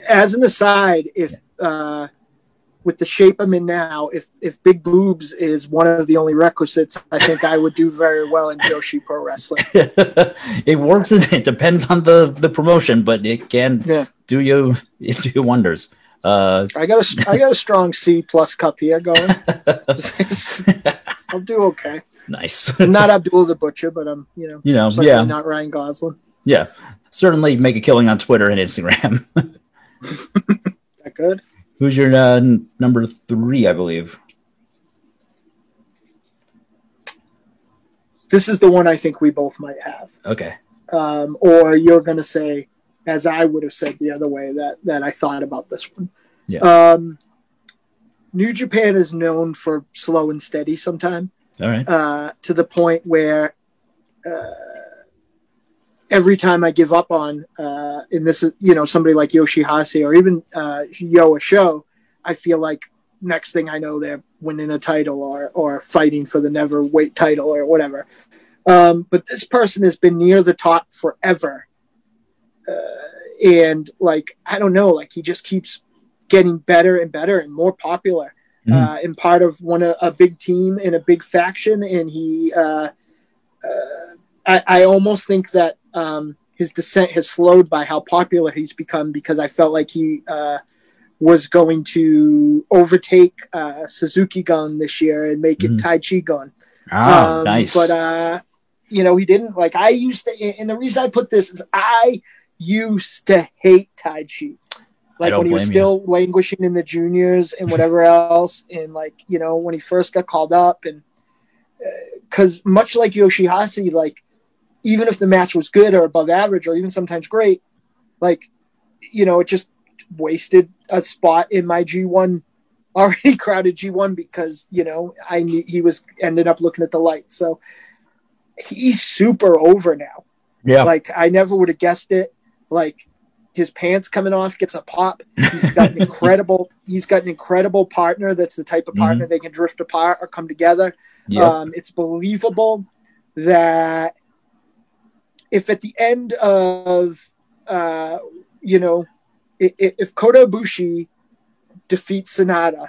As an aside, if uh, with the shape I'm in now, if if big boobs is one of the only requisites, I think I would do very well in Joshi Pro Wrestling. it works. It depends on the the promotion, but it can Yeah. do you do you wonders. Uh, I got a I got a strong C plus cup here going. I'll do okay. nice. I'm not Abdul the Butcher, but I'm you know you know, yeah, not Ryan Gosling. yeah. Certainly make a killing on Twitter and Instagram. That good. Who's your uh, n- number three? I believe. This is the one I think we both might have. Okay. um, or you're going to say, as I would have said the other way, that that I thought about this one. Yeah. Um, New Japan is known for slow and steady sometimes, All right. uh, to the point where uh, every time I give up on, uh, and this is you know somebody like Yoshi-Hashi or even uh, Yo Show, I feel like next thing I know they're winning a title or or fighting for the never weight title or whatever. Um, but this person has been near the top forever. Uh, and like, I don't know, like he just keeps getting better and better and more popular. Mhm. Uh, and part of one a, a big team in a big faction. And he, uh, uh, I, I almost think that um, his descent has slowed by how popular he's become because I felt like he uh, was going to overtake uh, Suzuki Gun this year and make it Mhm. Taichi Gun. Ah, Um, nice. But uh, you know, he didn't like. I used to, and the reason I put this is I used to hate Taichi. Like when he was blame you. still languishing in the juniors and whatever else, and like you know when he first got called up, and uh, because much like Yoshi-Hashi, like even if the match was good or above average or even sometimes great, like you know it just wasted a spot in my G1 already crowded G1 because you know I knew he was ended up looking at the light. So he's super over now. yeah. Like I never would have guessed it. Like his pants coming off gets a pop. He's got an incredible. he's got an incredible partner. That's the type of partner they can drift apart or come together. Yep. Um, it's believable that if at the end of, uh, you know, i- i- if Kota Ibushi defeats Sanada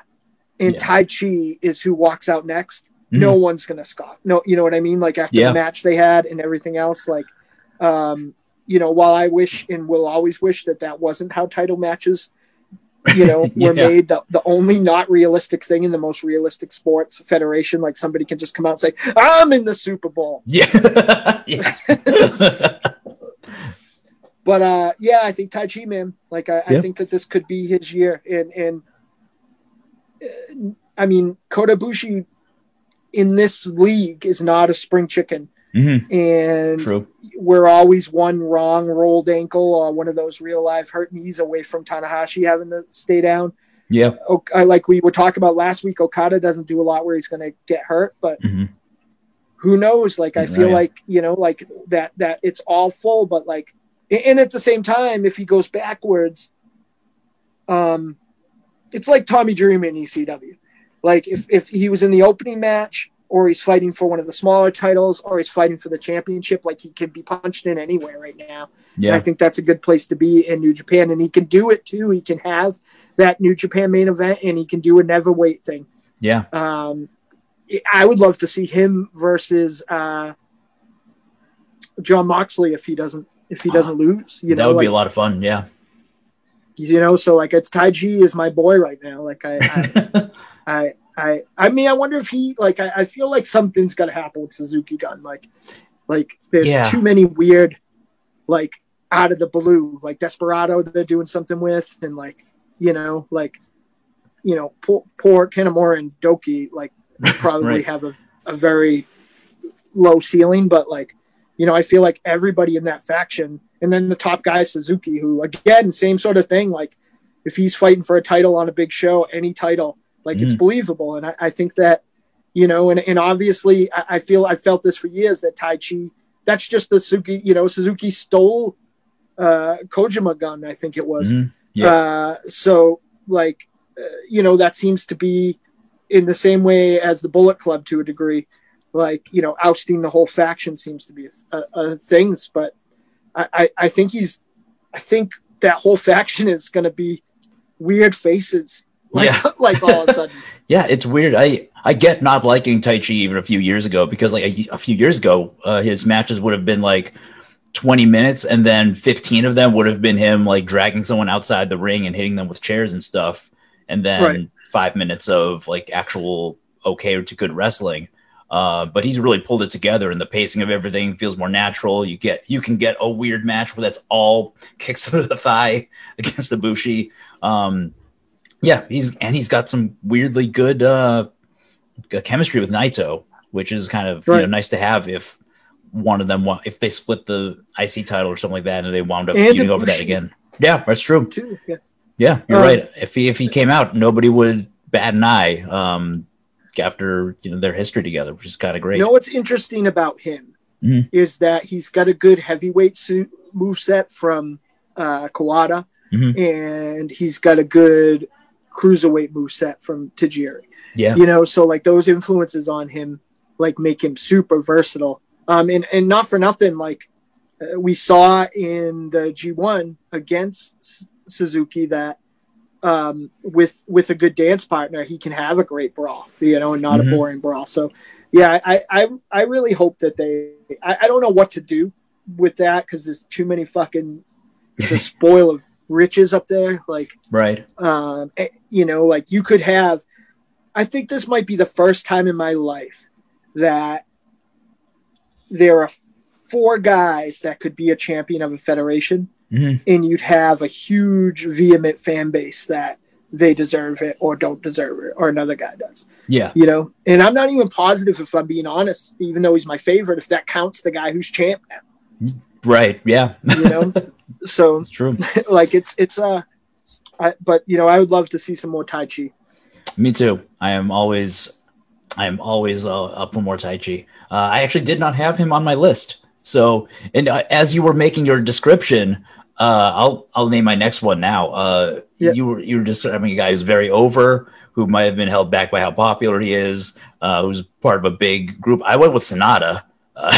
and Yeah. Taichi is who walks out next, Mhm. no one's gonna scoff. No, you know what I mean? Like after Yeah. the match they had and everything else, like, um, you know, while I wish and will always wish that that wasn't how title matches, you know, were Yeah. made the, the only not realistic thing in the most realistic sports federation. Like somebody can just come out and say, "I'm in the Super Bowl." Yeah. yeah. But uh, yeah, I think Taichi, man. Like I, I think that this could be his year, and and uh, I mean, Kota Ibushi in this league is not a spring chicken, Mhm. and True. we're always one wrong rolled ankle or one of those real live hurt knees away from Tanahashi having to stay down. Yeah. Like we were talking about last week. Okada doesn't do a lot where he's going to get hurt, but Mhm. who knows? Like I feel Right. like you know, like that that it's all full, but like, and at the same time, if he goes backwards, um, it's like Tommy Dreamer in ECW. Like if if he was in the opening match, or he's fighting for one of the smaller titles, or he's fighting for the championship, like he can be punched in anywhere right now. And I think that's a good place to be in New Japan, and he can do it too. He can have that New Japan main event, and he can do a never weight thing. Yeah. Um, I would love to see him versus uh, Jon Moxley if he doesn't if he doesn't lose. You that know, would be a lot of fun. Yeah. you know, so like it's Taichi is my boy right now. Like I, I, I, I, I mean, I wonder if he like. I, I feel like something's gonna happen with Suzuki Gun. Like, like there's Yeah. too many weird, like out of the blue, like Desperado that they're doing something with, and like you know, like you know, poor, poor Kanemaru and Douki like probably Right. have a, a very low ceiling, but like you know, I feel like everybody in that faction, and then the top guy Suzuki, who again, same sort of thing. Like if he's fighting for a title on a big show, any title, like it's Mhm. believable. And I, I think that, you know, and, and obviously I, I feel I felt this for years that Taichi, that's just the Suzuki, you know, Suzuki stole uh Kojima gun, I think it was. Mhm. Yeah. Uh, so like, uh, you know, that seems to be in the same way as the Bullet Club to a degree. Like, you know, ousting the whole faction seems to be a, a, a things, but I, I, I think he's, I think that whole faction is going to be weird faces. Like, Yeah. like all of a sudden. Yeah, it's weird. I I get not liking Taichi even a few years ago because like a, a few years ago, uh, his matches would have been like 20 minutes and then 15 of them would have been him like dragging someone outside the ring and hitting them with chairs and stuff and then Right. 5 minutes of like actual okay to good wrestling. Uh, but he's really pulled it together and the pacing of everything feels more natural. You get you can get a weird match where that's all kicks to the thigh against the Bushi. Um, yeah, he's and he's got some weirdly good uh, chemistry with Naito, which is kind of you know, nice to have if one of them if they split the IC title or something like that and they wound up feuding over that again. Yeah, that's true. Too. Yeah. Yeah, you're Um, right. If he if he came out, nobody would bat an eye um, after you know their history together, which is kind of great. You know what's interesting about him Mhm. is that he's got a good heavyweight suit move set from uh, Kawada, Mhm. and he's got a good cruiserweight move set from Tajiri. yeah, You know, so like those influences on him, like make him super versatile. Um, and and not for nothing, like uh, we saw in the G1 against Suzuki that um, with with a good dance partner, he can have a great brawl, you know, and not Mhm. a boring brawl. So, yeah, I I, I really hope that they. I, I don't know what to do with that because there's too many fucking the spoil of riches up there. Like, right. um, eh, you know, like you could have. I think this might be the first time in my life that there are four guys that could be a champion of a federation Mhm. and you'd have a huge vehement fan base that they deserve it or don't deserve it or another guy does Yeah, you know and i'm not even positive if i'm being honest even though he's my favorite if that counts the guy who's champ now right. Yeah, you know so it's true. like it's it's uh I, but you know i would love to see some more Taichi Me too. I am always, I am always uh, up for more Taichi. Uh, I actually did not have him on my list. So, and uh, as you were making your description, uh, I'll I'll name my next one now. Uh, Yeah. You were you were describing a guy who's very over, who might have been held back by how popular he is, uh, who's part of a big group. I went with Sanada, uh,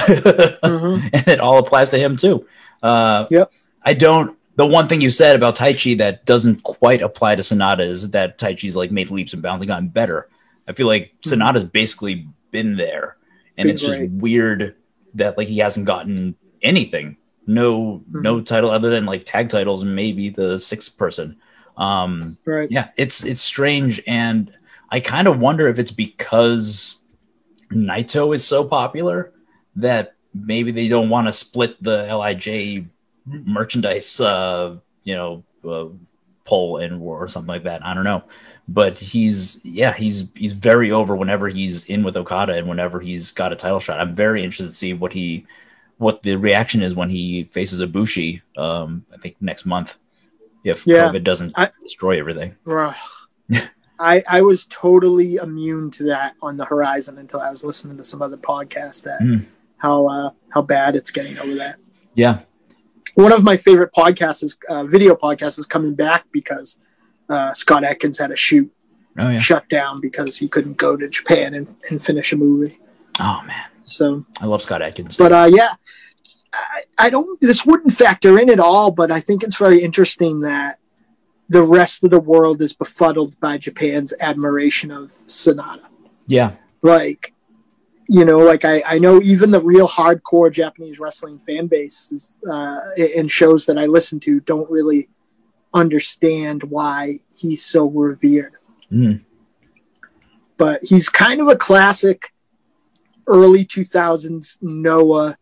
Mhm. and it all applies to him too. Uh, Yep. I don't. The one thing you said about Taichi that doesn't quite apply to Sanada is that Taichi's like made leaps and bounds and gotten better. I feel like Mhm. Sanada's basically been there, and Been it's just weird that like he hasn't gotten anything. No, no title other than like tag titles and maybe the sixth person. Um, right yeah, it's it's strange, and I kind of wonder if it's because Naito is so popular that maybe they don't want to split the Lij merchandise, uh, you know, uh, pull and war or something like that. I don't know, but he's yeah, he's he's very over whenever he's in with Okada and whenever he's got a title shot. I'm very interested to see what he what the reaction is when he faces Ibushi. Um, I think next month if Yeah. COVID doesn't I- destroy everything. Ugh. I, I was totally immune to that on the horizon until I was listening to some other podcast that Mm. How uh, how bad it's getting over that. Yeah, One of my favorite podcasts is uh, video podcast is coming back because uh, Scott Adkins had a shoot oh yeah. shut down because he couldn't go to Japan and, and finish a movie. Oh man, So, I love Scott Adkins. but uh, yeah, I, I don't. This wouldn't factor in at all, but I think it's very interesting that the rest of the world is befuddled by Japan's admiration of Sanada. yeah, like you know like i i know even the real hardcore japanese wrestling fan base is, uh and shows that i listen to don't really understand why he's so revered Mm. but he's kind of a classic early 2000s noah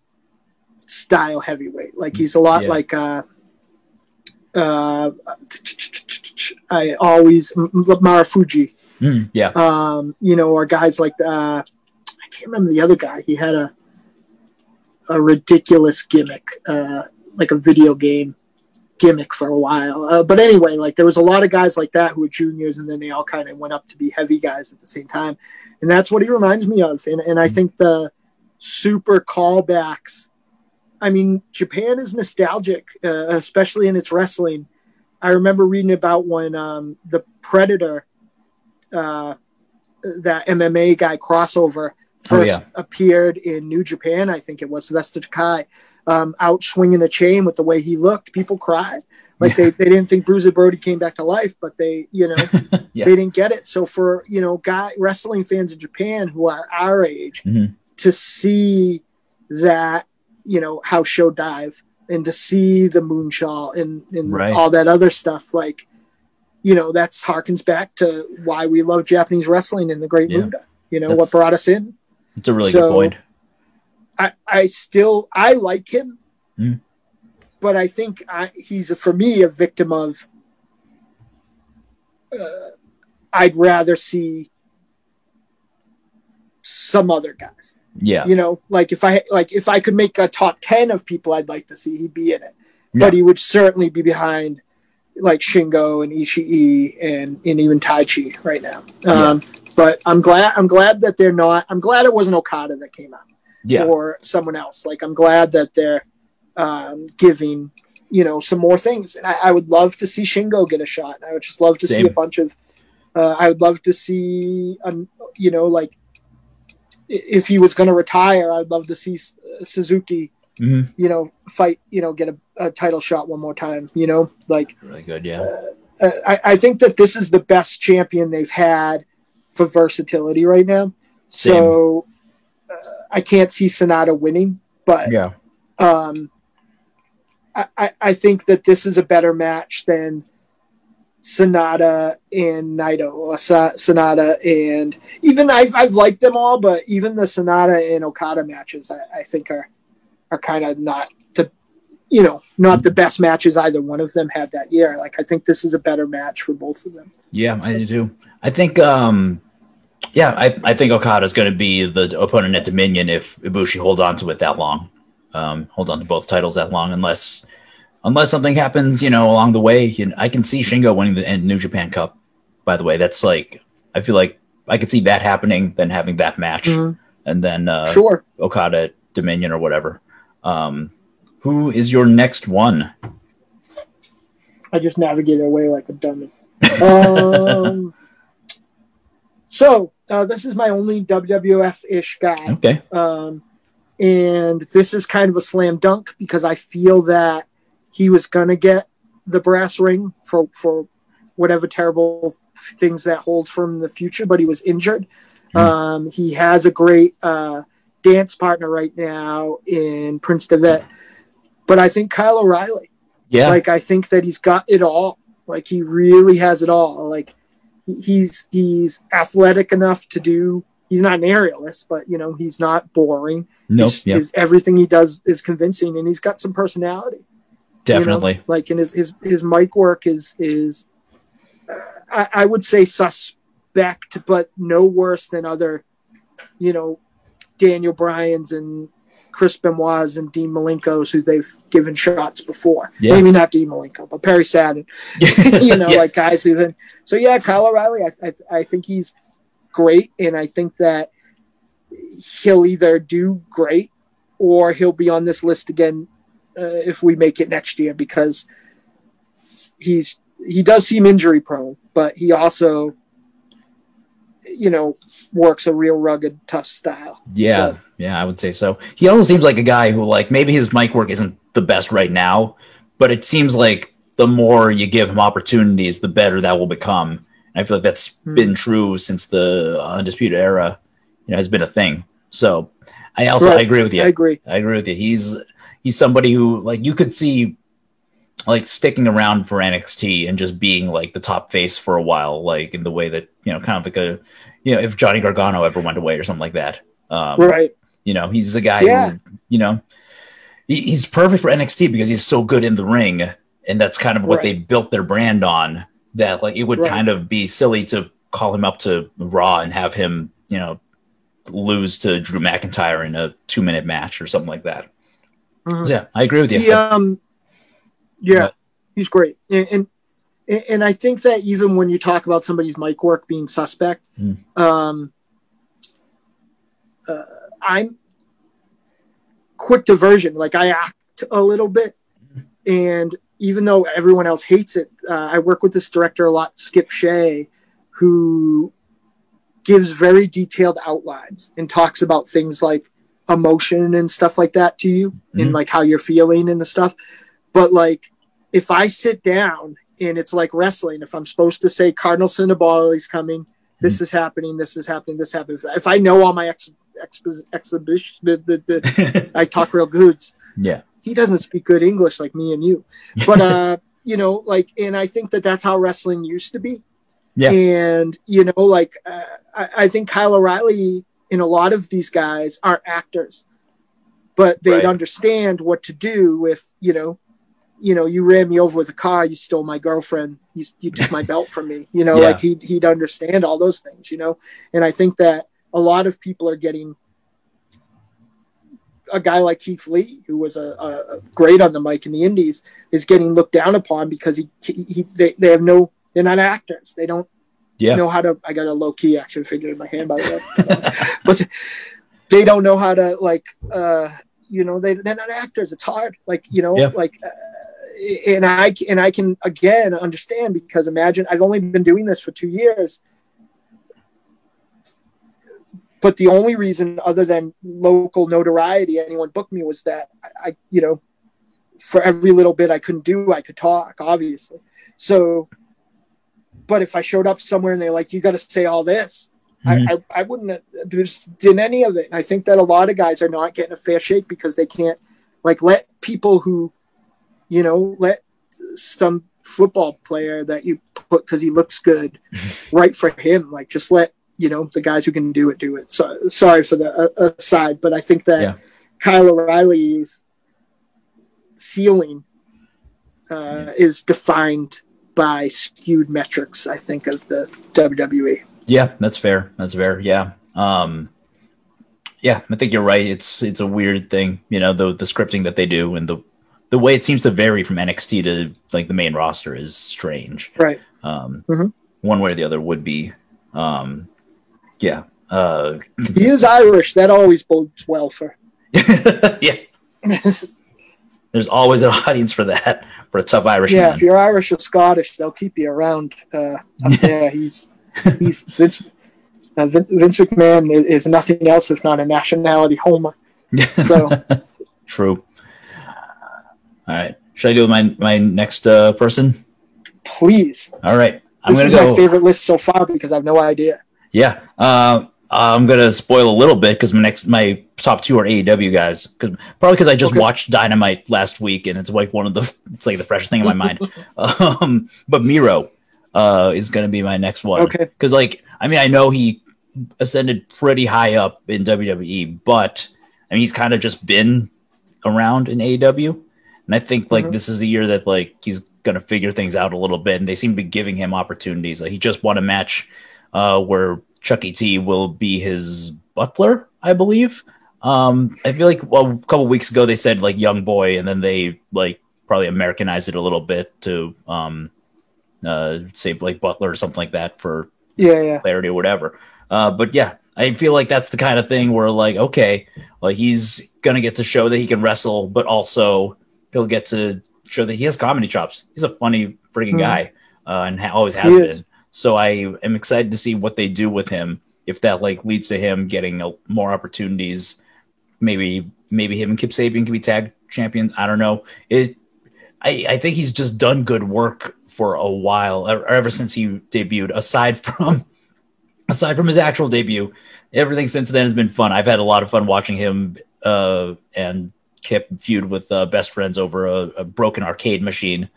style heavyweight like he's a lot Yeah. like uh uh i always M- M- marufuji Mm. Yeah. um, you know, or guys like uh, can't remember the other guy. He had a a ridiculous gimmick, uh, like a video game gimmick for a while. Uh, but anyway, like there was a lot of guys like that who were juniors, and then they all kind of went up to be heavy guys at the same time, and that's what he reminds me of. And and I think the super callbacks. I mean, Japan is nostalgic, uh, especially in its wrestling. I remember reading about when um, the Predator uh, that MMA guy crossover Oh, first yeah. appeared in New Japan. I think it was Sylvester Terkay um, out swinging a chain with the way he looked. People cried. Like they, they didn't think Bruiser Brody came back to life, but they, you know, Yeah. they didn't get it. So for, you know, guy wrestling fans in Japan who are our age Mhm. to see that, you know, house show dive and to see the moonshot and, and Right. all that other stuff, like, you know, that's harkens back to why we love Japanese wrestling and the Great Yeah. Muta. You know, That's- what brought us in. It's a really So- good point. I, I still I like him, Mm. but I think I, he's for me a victim of. Uh, I'd rather see some other guys. Yeah. You know, like if I like if I could make a top ten of people I'd like to see, he'd be in it. Yeah. But he would certainly be behind like Shingo and Ishii and, and even Taichi right now. Um, But I'm glad I'm glad that they're not. I'm glad it wasn't Okada that came out Yeah. or someone else. Like I'm glad that they're um, giving you know some more things. And I, I would love to see Shingo get a shot. I would just love to see a bunch of. Uh, I would love to see, um, you know, like if he was going to retire, I'd love to see S- Suzuki, Mhm. you know, fight, you know, get a, a title shot one more time. You know, like Really good. Yeah. uh, I, I think that this is the best champion they've had for versatility right now. So uh, I can't see Sanada winning, but Yeah. um, I, I, I think that this is a better match than Sanada and Naito, or Sanada and even I've, I've liked them all, but even the Sanada and Okada matches I, I think are are kind of not the you know not the best matches either one of them had that year. Like I think this is a better match for both of them. Yeah, I do too. I think, um, yeah, I, I think Okada's going to be the opponent at Dominion if Ibushi holds on to it that long, um, holds on to both titles that long, unless unless something happens, you know, along the way. You know, I can see Shingo winning the New Japan Cup. By the way, that's like I feel like I could see that happening, then having that match, Mhm. and then uh, Sure. Okada Dominion or whatever. Um, who is your next one? I just navigated away like a dummy. um, so uh, this is my only WWF ish guy. Okay, Um, and this is kind of a slam dunk because I feel that he was going to get the brass ring for, for whatever terrible things that holds from the future, but he was injured. Hmm. Um, he has a great uh, dance partner right now in Prince Devitt. But I think Kyle O'Reilly, yeah, like I think that he's got it all. Like he really has it all. Like he's he's athletic enough to do. He's not an aerialist, but you know he's not boring. nope, yeah, everything he does is convincing, and he's got some personality. you know? definitely. Like in his his his mic work is is uh, I, I would say suspect, but no worse than other, you know, Daniel Bryan's and Chris Benoit's and Dean Malenko's who they've given shots before. Yeah. Maybe not Dean Malenko, but Perry Saturn. you know, Yeah. like guys who've been. So yeah, Kyle O'Reilly, I, I I think he's great, and I think that he'll either do great or he'll be on this list again uh, if we make it next year because he's he does seem injury prone, but he also you know works a real rugged tough style. Yeah, So- yeah, I would say so. He always seems like a guy who, like, maybe his mic work isn't the best right now, but it seems like the more you give him opportunities, the better that will become. And I feel like that's Hmm. been true since the Undisputed Era. you know has been a thing. So I also Right. I agree with you. I agree. I agree with you. He's he's somebody who like you could see like sticking around for NXT and just being like the top face for a while, like in the way that you know, kind of like a you know, if Johnny Gargano ever went away or something like that. Um, Right. You know, he's a guy Yeah. who you know he, he's perfect for NXT because he's so good in the ring, and that's kind of what Right. they built their brand on. That like it would Right. kind of be silly to call him up to Raw and have him, you know, lose to Drew McIntyre in a two minute match or something like that. Mhm. Yeah, I agree with you. He, um, yeah, But- he's great, and, and and I think that even when you talk about somebody's mic work being suspect, Hmm. um, uh, I'm quick diversion. Like I act a little bit, and even though everyone else hates it, uh, I work with this director a lot, Skip Shea, who gives very detailed outlines and talks about things like emotion and stuff like that to you and Mhm. like how you're feeling and the stuff. But like if I sit down and it's like wrestling, if I'm supposed to say Cardinal Cinnaboli's coming, this is happening, this is happening, this happening. If I know all my ex, expos exhibition, the, the, the, I talk real goods. yeah, He doesn't speak good English like me and you, but uh, you know, like, and I think that that's how wrestling used to be. Yeah. And you know, like, uh, I, I think Kyle O'Reilly and a lot of these guys aren't actors, but they'd Right. understand what to do if you know, you know, you ran me over with a car, you stole my girlfriend, you, you took my belt from me. You know, Yeah. like he'd he'd understand all those things. You know, and I think that a lot of people are getting a guy like Keith Lee, who was a, a, great on the mic in the Indies, is getting looked down upon because he, he, he they, they have no, they're not actors. They don't Yeah. know how to. I got a low key action figure in my hand, by the way, but they don't know how to like, uh, you know, they they're not actors. It's hard, like you know, Yeah. like. Uh, and I and I can again understand because imagine I've only been doing this for two years, but the only reason other than local notoriety anyone booked me was that I, you know for every little bit I couldn't do I could talk obviously. So but if I showed up somewhere and they're like you got to say all this Mhm. I, I I wouldn't have just did any of it. And I think that a lot of guys are not getting a fair shake because they can't like let people who you know let some football player that you put because he looks good right for him. Like just let you know the guys who can do it do it so sorry for the uh, aside but i think that Yeah. kyle o'reilly's ceiling uh, is defined by skewed metrics i think of the wwe Yeah, that's fair. That's fair. Yeah. Um yeah, I think you're right. It's it's a weird thing, you know, the the scripting that they do and the the way it seems to vary from NXT to like the main roster is strange. right Um Mhm. one way or the other would be um yeah. Uh he is irish that always bodes well for yeah. There's always an audience for that for a tough Irish yeah man. if you're irish or scottish they'll keep you around uh, up there he's he's vince uh, Vince McMahon is, nothing else if not a nationality homer. So True. All right. Should I do my my next uh, person? please, All right. I'm this is go. my favorite list so far because I have no idea. Yeah. Uh, I'm gonna spoil a little bit because my next my top two are AEW guys. Because probably because I just Okay. watched Dynamite last week and it's like one of the it's like the freshest thing in my mind. Um, but Miro uh, is gonna be my next one. Okay. Because like I mean I know he ascended pretty high up in WWE, but I mean he's kind of just been around in AEW, and I think like Mhm. this is the year that like he's gonna figure things out a little bit, and they seem to be giving him opportunities. Like he just won a match uh, where Chucky T will be his butler, I believe. Um, I feel like well, a couple weeks ago they said like young boy, and then they like probably Americanized it a little bit to um, uh, say like butler or something like that for Yeah, yeah. clarity or whatever. Uh, but yeah, I feel like that's the kind of thing where like, okay, like he's gonna get to show that he can wrestle, but also he'll get to show that he has comedy chops. He's a funny freaking Mhm. guy, uh, and ha- always has He been. is. So I am excited to see what they do with him. If that like leads to him getting a, more opportunities, maybe maybe him and Kip Sabian can be tag champions. I don't know. It. I, I think he's just done good work for a while, ever, ever since he debuted. Aside from aside from his actual debut, everything since then has been fun. I've had a lot of fun watching him uh, and Kip feud with uh, best friends over a, a broken arcade machine.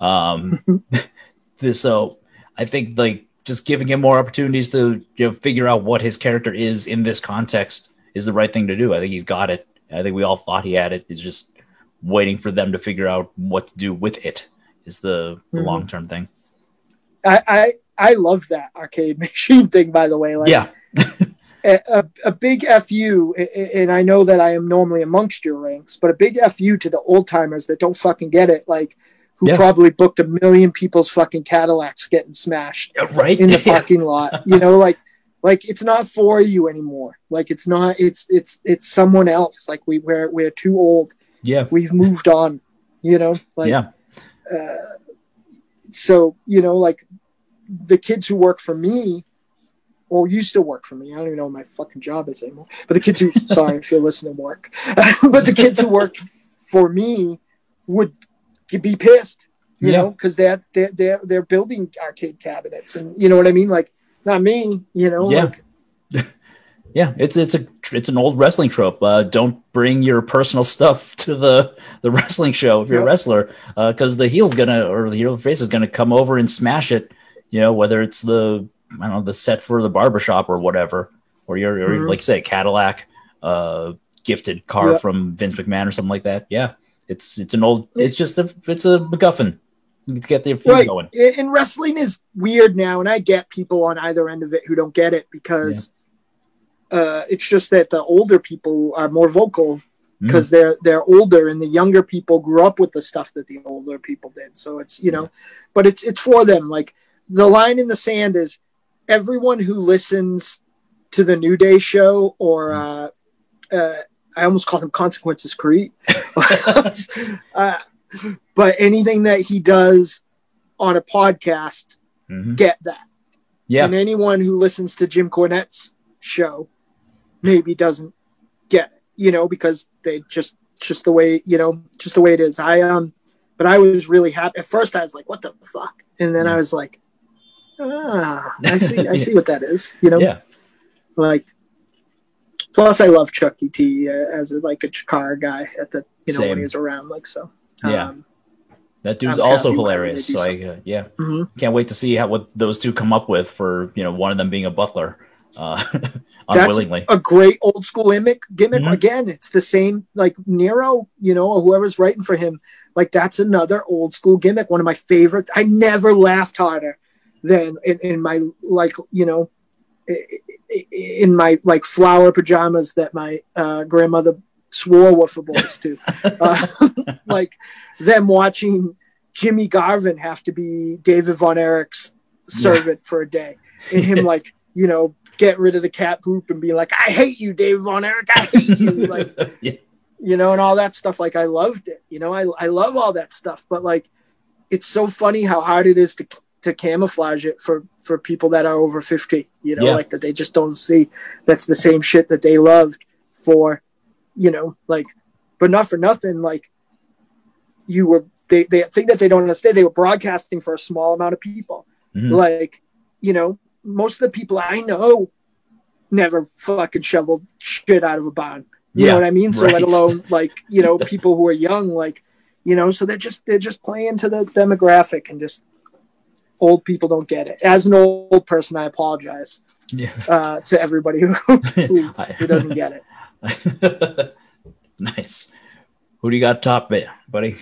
Um, this, so I think like just giving him more opportunities to you know, figure out what his character is in this context is the right thing to do. I think he's got it. I think we all thought he had it. It's just waiting for them to figure out what to do with it is the, the Mhm. long term thing. I, I I love that arcade machine thing. By the way, like yeah. a, a, big fu, and I know that I am normally amongst your ranks, but a big fu to the old timers that don't fucking get it, like who Yeah. probably booked a million people's fucking Cadillacs getting smashed Yeah, Right. in the parking lot. You know, like like it's not for you anymore. Like it's not. It's it's it's someone else. Like we we're we're too old. yeah. We've moved on. You know, like yeah. uh, so you know like the kids who work for me or used to work for me i don't even know what my fucking job is anymore but the kids who sorry if you're listening to work but the kids who worked for me would be pissed you Yeah. know because they're, they're they're they're building arcade cabinets and you know what i mean like not me you know Yeah. like Yeah, it's it's a it's an old wrestling trope. Uh, don't bring your personal stuff to the the wrestling show if you're a Yep. wrestler, because the heel's gonna or the heel face is gonna come over and smash it. You know, whether it's the I don't know the set for the barbershop or whatever, or your or Mhm. like say Cadillac, uh, gifted car Yep. from Vince McMahon or something like that. Yeah, it's it's an old. It's just a it's a MacGuffin. To get the feud right. going. and wrestling is weird now and i get people on either end of it who don't get it because uh, it's just that the older people are more vocal because they're they're older and the younger people grew up with the stuff that the older people did. So it's you know but it's it's for them. Like the line in the sand is everyone who listens to the new day show or uh, uh, i almost call him consequences creed uh, but anything that he does on a podcast Mhm. get that Yeah, and anyone who listens to Jim Cornette's show maybe doesn't get it, you know, because they just just the way you know, just the way it is. I um, but I was really happy. At first, I was like, "What the fuck," and then I was like, "Ah, I see, I see what that is," you know, yeah, like. Plus, I love Chucky T uh, as a, like a Chikara guy at the you know when Same. he was around, like so. Yeah. Um, that dude's I'm also hilarious. So I uh, yeah. mhm. Can't wait to see how what those two come up with for you know one of them being a butler, uh, That's- unwillingly. a great old school gimmick. Gimmick Mhm. again. It's the same like Nero, you know, or whoever's writing for him. Like that's another old school gimmick. One of my favorite. I never laughed harder than in, in my like you know, in my like flower pajamas that my uh, grandmother swore were for boys too. uh, like them watching Jimmy Garvin have to be David Von Erich's servant for a day, and him like you know get rid of the cat poop and be like, "I hate you, David Von Erich. I hate you." like yeah. you know, and all that stuff. Like I loved it. You know, I I love all that stuff. But like, it's so funny how hard it is to to camouflage it for for people that are over fifty. You know, Yeah. like that they just don't see that's the same shit that they loved for. You know, like, but not for nothing. Like, you were they they think that they don't understand. They were broadcasting for a small amount of people. Mhm. Like, you know, most of the people I know never fucking shoveled shit out of a barn. You Yeah, know what I mean? So right. let alone like, you know, people who are young, like, you know, so they're just they're just playing to the demographic and just old people don't get it. As an old person, I apologize Yeah. uh, to everybody who, who, who doesn't get it. nice. Who do you got top buddy?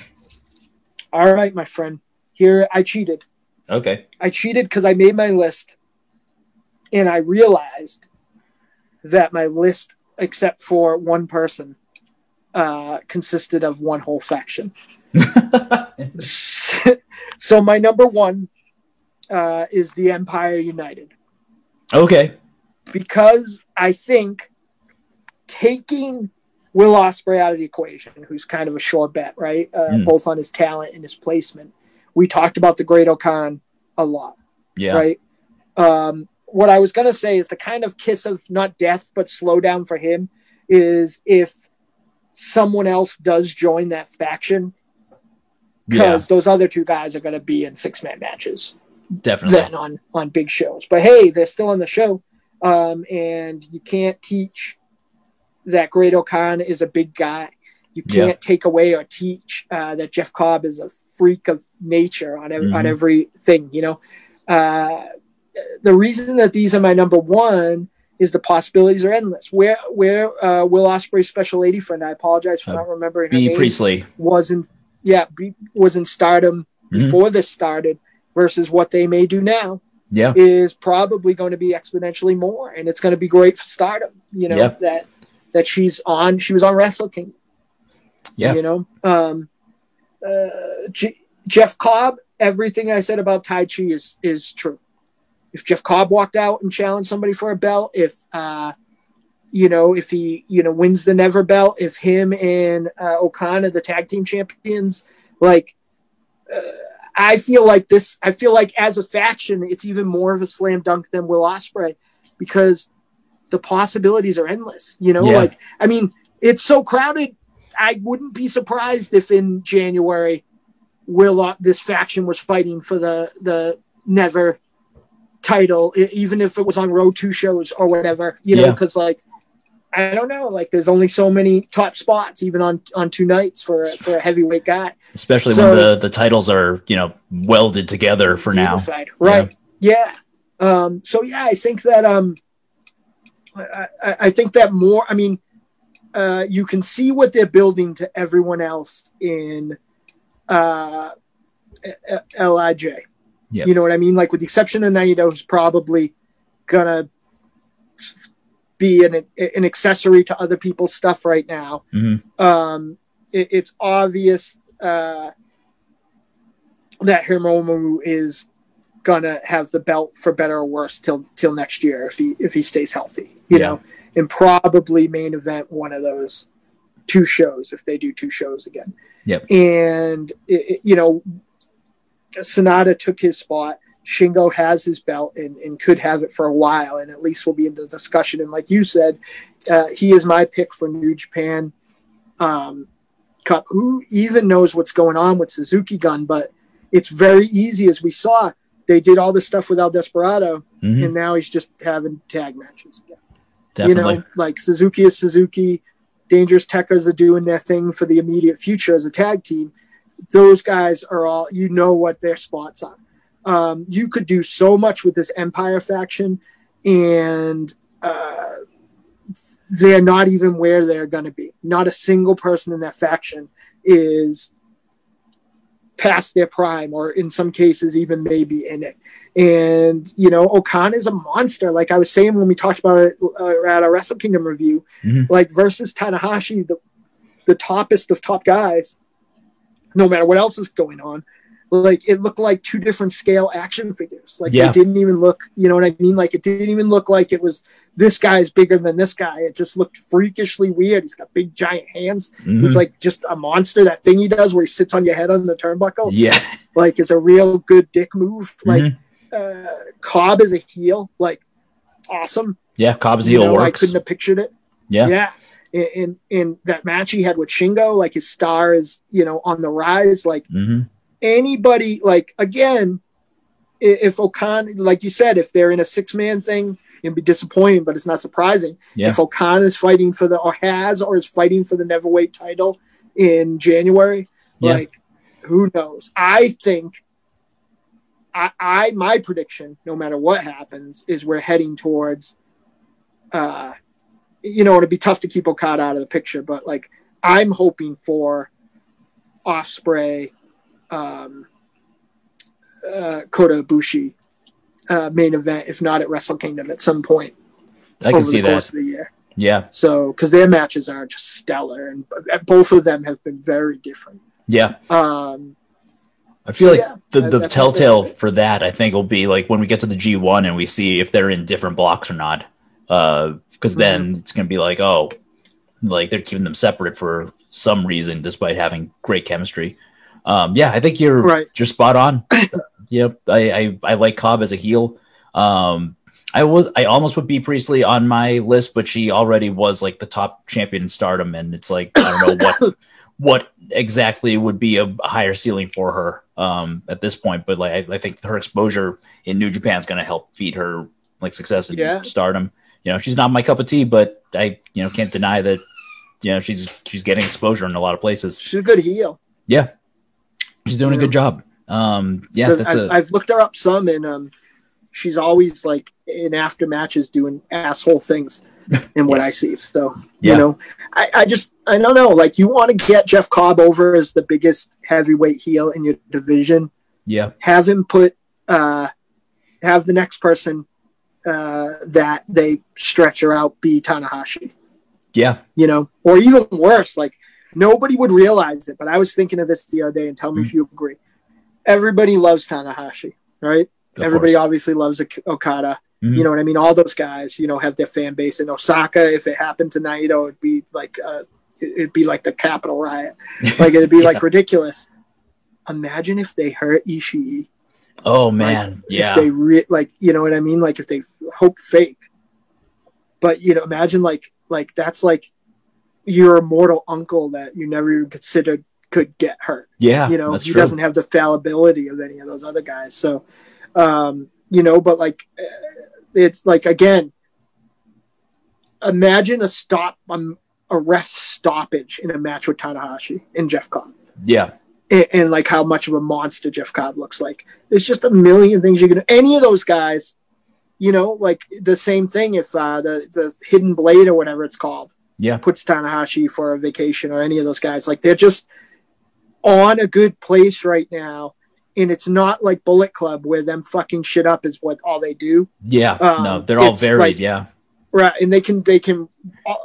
All right, my friend. Here I cheated. Okay. I cheated because I made my list and I realized that my list, except for one person, uh, consisted of one whole faction. so my number one uh, is the Empire United okay. because I think taking Will Ospreay out of the equation, who's kind of a sure bet, right? Uh, Mm. Both on his talent and his placement. We talked about the Great-O-Khan a lot. Yeah. right? Um, what I was gonna say is the kind of kiss of not death but slow down for him is if someone else does join that faction Yeah. because those other two guys are gonna be in six man matches Definitely. then on on big shows. But hey, they're still on the show. Um, and you can't teach that Great-O-Khan is a big guy. You can't Yeah. take away or teach uh, that Jeff Cobb is a freak of nature on, ev- on Mhm. everything. You know, uh, the reason that these are my number one is the possibilities are endless. Where where uh, Will Ospreay's special lady friend, I apologize for Uh, not remembering her name, Priestley. was in yeah be, was in stardom Mhm. before this started versus what they may do now Yeah. is probably going to be exponentially more, and it's going to be great for stardom. You know Yeah. that that she's on. She was on Wrestle Kingdom. Yeah. You know, um, uh, J- Jeff Cobb. Everything I said about Taichi is is true. If Jeff Cobb walked out and challenged somebody for a belt, if uh, you know, if he you know wins the Never belt, if him and uh, O-Khan, the tag team champions, like. Uh, I feel like this. I feel like as a faction, it's even more of a slam dunk than Will Ospreay because the possibilities are endless. You know, Yeah. like I mean, it's so crowded. I wouldn't be surprised if in January, Will uh, this faction was fighting for the the never title, even if it was on road two shows or whatever. You know, Yeah. because like I don't know, like there's only so many top spots even on on two nights for for a heavyweight guy. Especially So- when the, the titles are, you know, welded together for now. Right. Yeah. Um, so yeah, I think that um I, I, I think that more I mean uh you can see what they're building to everyone else in uh Lij. Yep. You know what I mean? Like with the exception of Naito who's probably gonna be an an accessory to other people's stuff right now Mhm. um, it, it's obvious uh, that Hiromu is gonna have the belt for better or worse till till next year if he if he stays healthy, you Yeah. know, and probably main event one of those two shows if they do two shows again. Yep. And it, it- you know, Sanada took his spot. Shingo has his belt and, and could have it for a while, and at least we'll be in the discussion. And like you said, uh, he is my pick for New Japan um, Cup. Who even knows what's going on with Suzuki Gun? But it's very easy, as we saw. They did all this stuff without Desperado, Mhm. and now he's just having tag matches again. Definitely. You know, like Suzuki is Suzuki, Dangerous Tekkers are doing their thing for the immediate future as a tag team. Those guys are all, you know what their spots are. Um, you could do so much with this Empire faction, and uh, they're not even where they're going to be. Not a single person in that faction is past their prime, or in some cases, even maybe in it. And you know, O-Khan is a monster. Like I was saying when we talked about it uh, at our Wrestle Kingdom review, Mhm. like versus Tanahashi, the the toppest of top guys. No matter what else is going on, like it looked like two different scale action figures. Like Yeah. they didn't even look. You know what I mean? Like it didn't even look like it was this guy's bigger than this guy. It just looked freakishly weird. He's got big giant hands. He's Mhm. like just a monster. That thing he does where he sits on your head on the turnbuckle, yeah. like is a real good dick move. Like Mhm. uh, Cobb is a heel, like awesome. yeah. Cobb's You heel know, I couldn't have pictured it. Yeah. Yeah. In, in in that match he had with Shingo, like his star is, you know, on the rise. Like hmm anybody, like again, if O-Khan, like you said, if they're in a six man thing, it'd be disappointing, but it's not surprising. Yeah. If O-Khan is fighting for the or has or is fighting for the neverweight title in January, Yeah. like who knows? I think I, I my prediction, no matter what happens, is we're heading towards uh you know, it'd be tough to keep Okada out of the picture, but like I'm hoping for Ospreay, um, uh, Kota Ibushi uh, main event, if not at Wrestle Kingdom at some point I can see that. the year. Yeah. So, because their matches are just stellar, and both of them have been very different. Yeah. Um, I feel So, like yeah, the, the that's telltale for that, I think, will be like when we get to the G1 and we see if they're in different blocks or not. Because then it's going to be like, oh, like they're keeping them separate for some reason, despite having great chemistry. Um, yeah, I think you're Right. you're spot on. yep, I, I I like Cobb as a heel. Um, I was I almost put Bea Priestley on my list, but she already was like the top champion in Stardom, and it's like I don't know what what exactly would be a higher ceiling for her um, at this point. But like I, I think her exposure in New Japan is going to help feed her like success in Yeah. stardom. You know, she's not my cup of tea, but I you know can't deny that you know she's she's getting exposure in a lot of places. She's a good heel. Yeah, she's doing a good job. Um, yeah, that's I've, a I've looked her up some, and um, she's always like in after matches doing asshole things. In what Yes. I see, so Yeah. you know, I, I just I don't know. Like you want to get Jeff Cobb over as the biggest heavyweight heel in your division. yeah, Have him put, uh, have the next person uh, that they stretch her out be Tanahashi. yeah, you know, or even worse, like nobody would realize it. But I was thinking of this the other day, and tell me if you agree. Everybody loves Tanahashi, right? of Everybody course. obviously loves Ok- Okada. Mhm. You know what I mean? All those guys, you know, have their fan base. In Osaka, if it happened to Naito, it'd be like uh, it- it'd be like the Capitol riot. Like it'd be Yeah. like ridiculous. Imagine if they hurt Ishii. Oh Like, man, yeah, If they re- like, you know what I mean? Like if they hope fake. But you know, imagine like like that's like your immortal uncle that you never even considered could get hurt. yeah, you know, he true. doesn't have the fallibility of any of those other guys. So, um, you know, but like uh, it's like again, imagine a stop, um, a rest stoppage in a match with Tanahashi and Jeff Cobb yeah, and, and like how much of a monster Jeff Cobb looks like. There's just a million things you can. Do. Any of those guys, you know, like the same thing. If uh, the the Hidden Blade or whatever it's called, Yeah. puts Tanahashi for a vacation or any of those guys, like they're just on a good place right now. And it's not like Bullet Club where them fucking shit up is what all they do, yeah. Um, no, they're all varied. like- yeah, right? And they can they can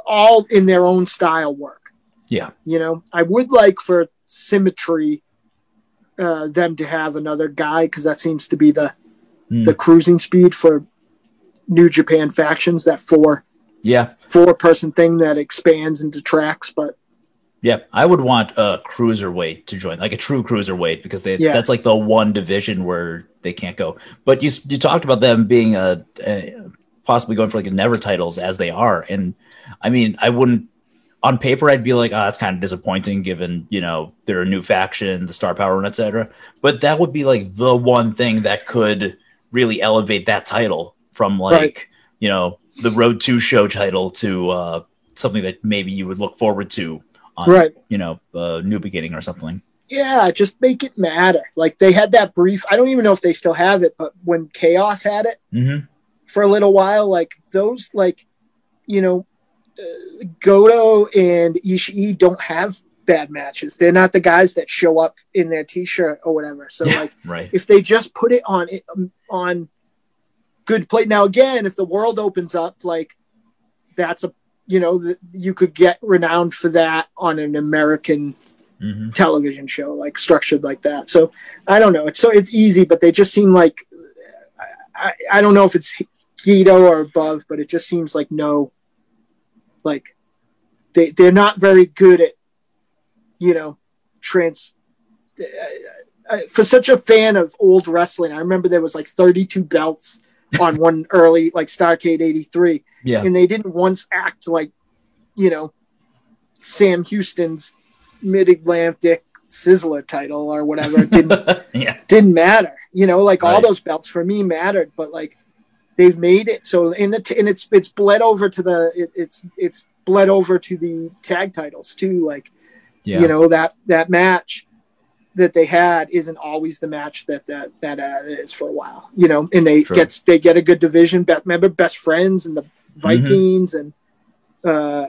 all- in their own style work. yeah, You know, I would like for symmetry uh, them to have another guy because that seems to be the Hmm. the cruising speed for New Japan factions. That four yeah, four person thing that expands into tracks, but yeah. I would want a cruiserweight to join, like a true cruiserweight, because they Yeah. that's like the one division where they can't go. But you you talked about them being a, a possibly going for like a never titles as they are, and I mean, I wouldn't. On paper, I'd be like, "Oh, that's kind of disappointing, given you know they're a new faction, the star power, and etc." But that would be like the one thing that could really elevate that title from like Right. you know the Road to Show title to uh, something that maybe you would look forward to on right. you know uh, New Beginning or something. Yeah, just make it matter. Like they had that brief. I don't even know if they still have it, but when Chaos had it Mm-hmm. for a little while, like those, like you know, uh, Goto and Ishii don't have bad matches. They're not the guys that show up in their t-shirt or whatever. So like, Right. if they just put it on it um, on good play. Now again, if the world opens up, like that's a you know th- you could get renowned for that on an American hmm television show like structured like that. So i don't know. It's so it's easy but they just seem like i, I don't know if it's Gedo or above but it just seems like no like they they're not very good at you know trans uh, for such a fan of old wrestling i remember there was like 32 belts on one early like Starrcade 83 Yeah. and they didn't once act like you know sam houston's mid-atlantic sizzler title or whatever it didn't yeah. didn't matter you know like all those belts for me mattered but like they've made it so in the t- and it's it's bled over to the it, it's it's bled over to the tag titles too like Yeah. you know that that match that they had isn't always the match that that that uh, is for a while you know and they True. gets they get a good division Be- remember best friends and the Mm-hmm. vikings and uh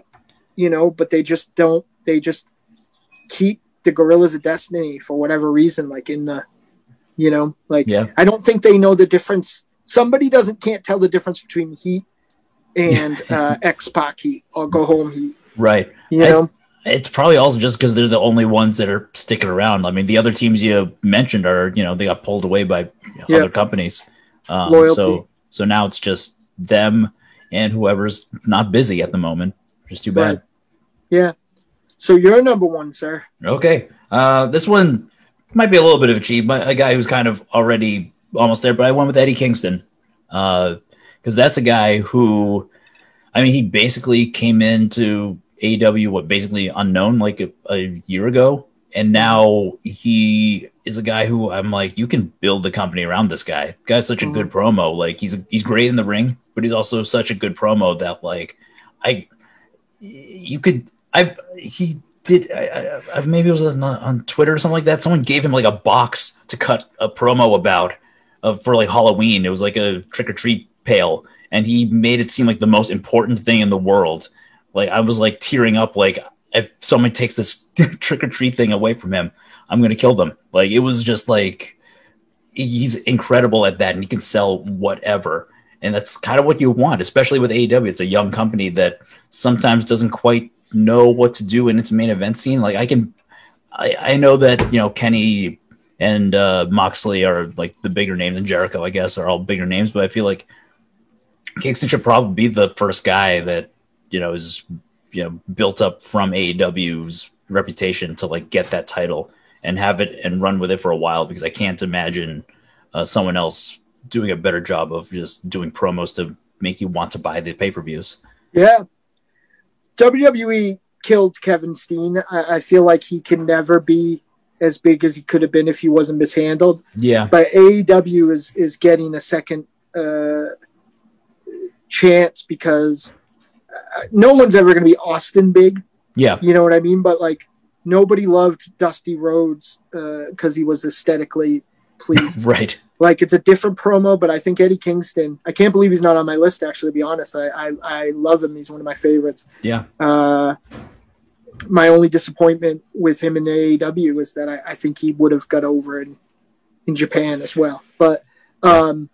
you know but they just don't they just keep the Guerrillas of Destiny for whatever reason like in the you know like Yeah. i don't think they know the difference somebody doesn't can't tell the difference between heat and uh x-pac heat or go home heat Right. you know It's probably also just because they're the only ones that are sticking around. I mean, the other teams you mentioned are, you know, they got pulled away by Yeah. other companies. Um, Loyalty. So, so now it's just them and whoever's not busy at the moment. Just too bad. Right. yeah so you're number one sir Okay. Uh, this one might be a little bit of a cheat, but a guy who's kind of already almost there, but I went with Eddie Kingston. Because that's a guy who, I mean, he basically came into AEW, what, basically unknown like a, a year ago. and now he is a guy who I'm like, you can build the company around this guy. Guy's such a good promo. Like he's he's great in the ring, but he's also such a good promo that like I you could I he did I, I, maybe it was on, on Twitter or something like that. Someone gave him like a box to cut a promo about uh, for like Halloween. It was like a trick or treat pail, and he made it seem like the most important thing in the world. Like I was like tearing up. Like if someone takes this trick or treat thing away from him, I'm gonna kill them. Like it was just like he's incredible at that, and he can sell whatever. And that's kind of what you want, especially with AEW. It's a young company that sometimes doesn't quite know what to do in its main event scene. Like I can, I, I know that you know Kenny and uh, Moxley are like the bigger names, and Jericho, I guess, are all bigger names. But I feel like Kingston should probably be the first guy that you know is you know built up from AEW's reputation to like get that title and have it and run with it for a while because I can't imagine uh, someone else doing a better job of just doing promos to make you want to buy the pay per views. Yeah, WWE killed Kevin Steen. I, I, feel like he can never be as big as he could have been if he wasn't mishandled. Yeah. But AEW is is getting a second uh, chance because no one's ever going to be Austin big. Yeah. You know what I mean? But like nobody loved Dusty Rhodes because uh, he was aesthetically pleased. right. Like it's a different promo, but I think Eddie Kingston. I can't believe he's not on my list. Actually, to be honest, I I, I love him. He's one of my favorites. Yeah. Uh, my only disappointment with him in AEW is that I, I think he would have got over in in Japan as well. But um,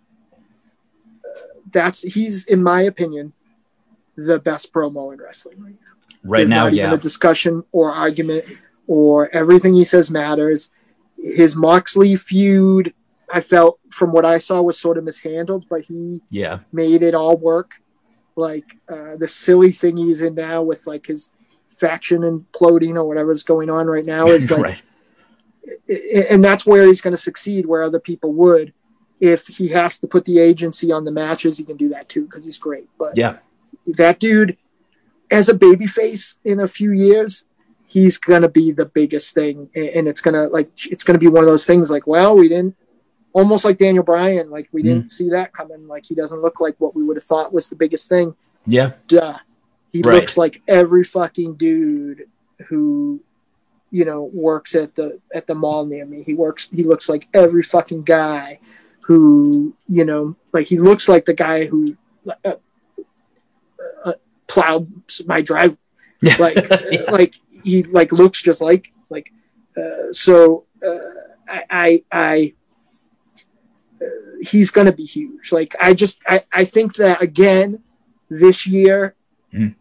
that's he's in my opinion the best promo in wrestling right now. Right There's now, yeah. a discussion or argument or everything he says matters. His Moxley feud I felt from what I saw was sort of mishandled, but he yeah made it all work. Like uh, the silly thing he's in now with like his faction imploding or whatever's going on right now is like, right. and that's where he's going to succeed where other people would. If he has to put the agency on the matches, he can do that too because he's great. But yeah, that dude, as a baby face in a few years, he's gonna be the biggest thing, and it's gonna like it's gonna be one of those things like, well, we didn't almost like Daniel Bryan. Like we didn't mm. see that coming. Like he doesn't look like what we would have thought was the biggest thing. Yeah. Duh. He right. looks like every fucking dude who, you know, works at the at the mall near me. He works. He looks like every fucking guy who, you know, like he looks like the guy who uh, plowed my drive. Like, yeah. like he like looks just like like. Uh, so uh, I I. I he's going to be huge. Like I just I, I think that again this year, mm.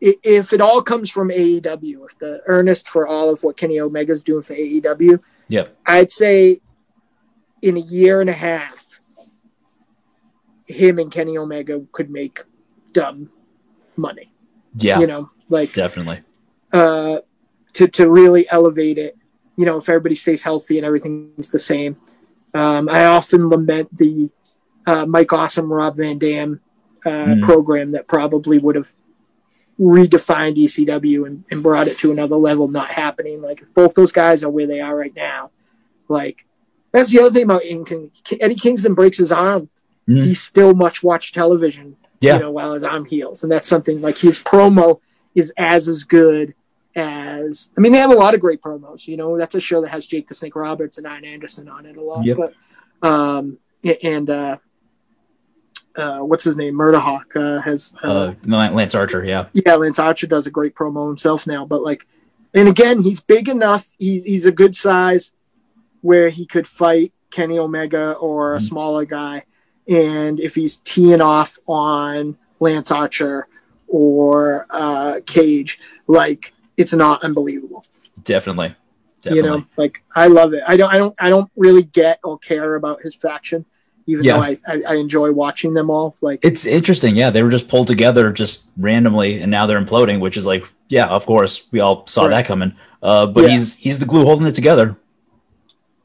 if it all comes from AEW, if the earnest for all of what Kenny Omega's doing for AEW, yeah, I'd say in a year and a half, him and Kenny Omega could make dumb money. Yeah, you know, like definitely. Uh, to to really elevate it, you know, if everybody stays healthy and everything's the same um, I often lament the uh, Mike Awesome Rob Van Dam uh, mm. program that probably would have redefined ECW and, and, brought it to another level. Not happening. Like if both those guys are where they are right now, like that's the other thing about King. Eddie Kingston breaks his arm. Mm. He's still much watched television. Yeah. You know, while his arm heals, and that's something like his promo is as as good as I mean, they have a lot of great promos. You know, that's a show that has Jake the Snake Roberts and Arn Anderson on it a lot. Yep. But um, and uh, uh, what's his name? Murderhawk uh, has uh, uh Lance Archer. Yeah, yeah, Lance Archer does a great promo himself now. But like, and again, he's big enough. He's he's a good size where he could fight Kenny Omega or a mm-hmm. smaller guy. And if he's teeing off on Lance Archer or uh, Cage, like it's not unbelievable. Definitely. Definitely. You know, like I love it. I don't, I don't, I don't really get or care about his faction, even yeah. though I, I, I, enjoy watching them all. Like it's interesting. Yeah, they were just pulled together just randomly, and now they're imploding. Which is like, yeah, of course, we all saw right. that coming. Uh, but yeah. he's he's the glue holding it together.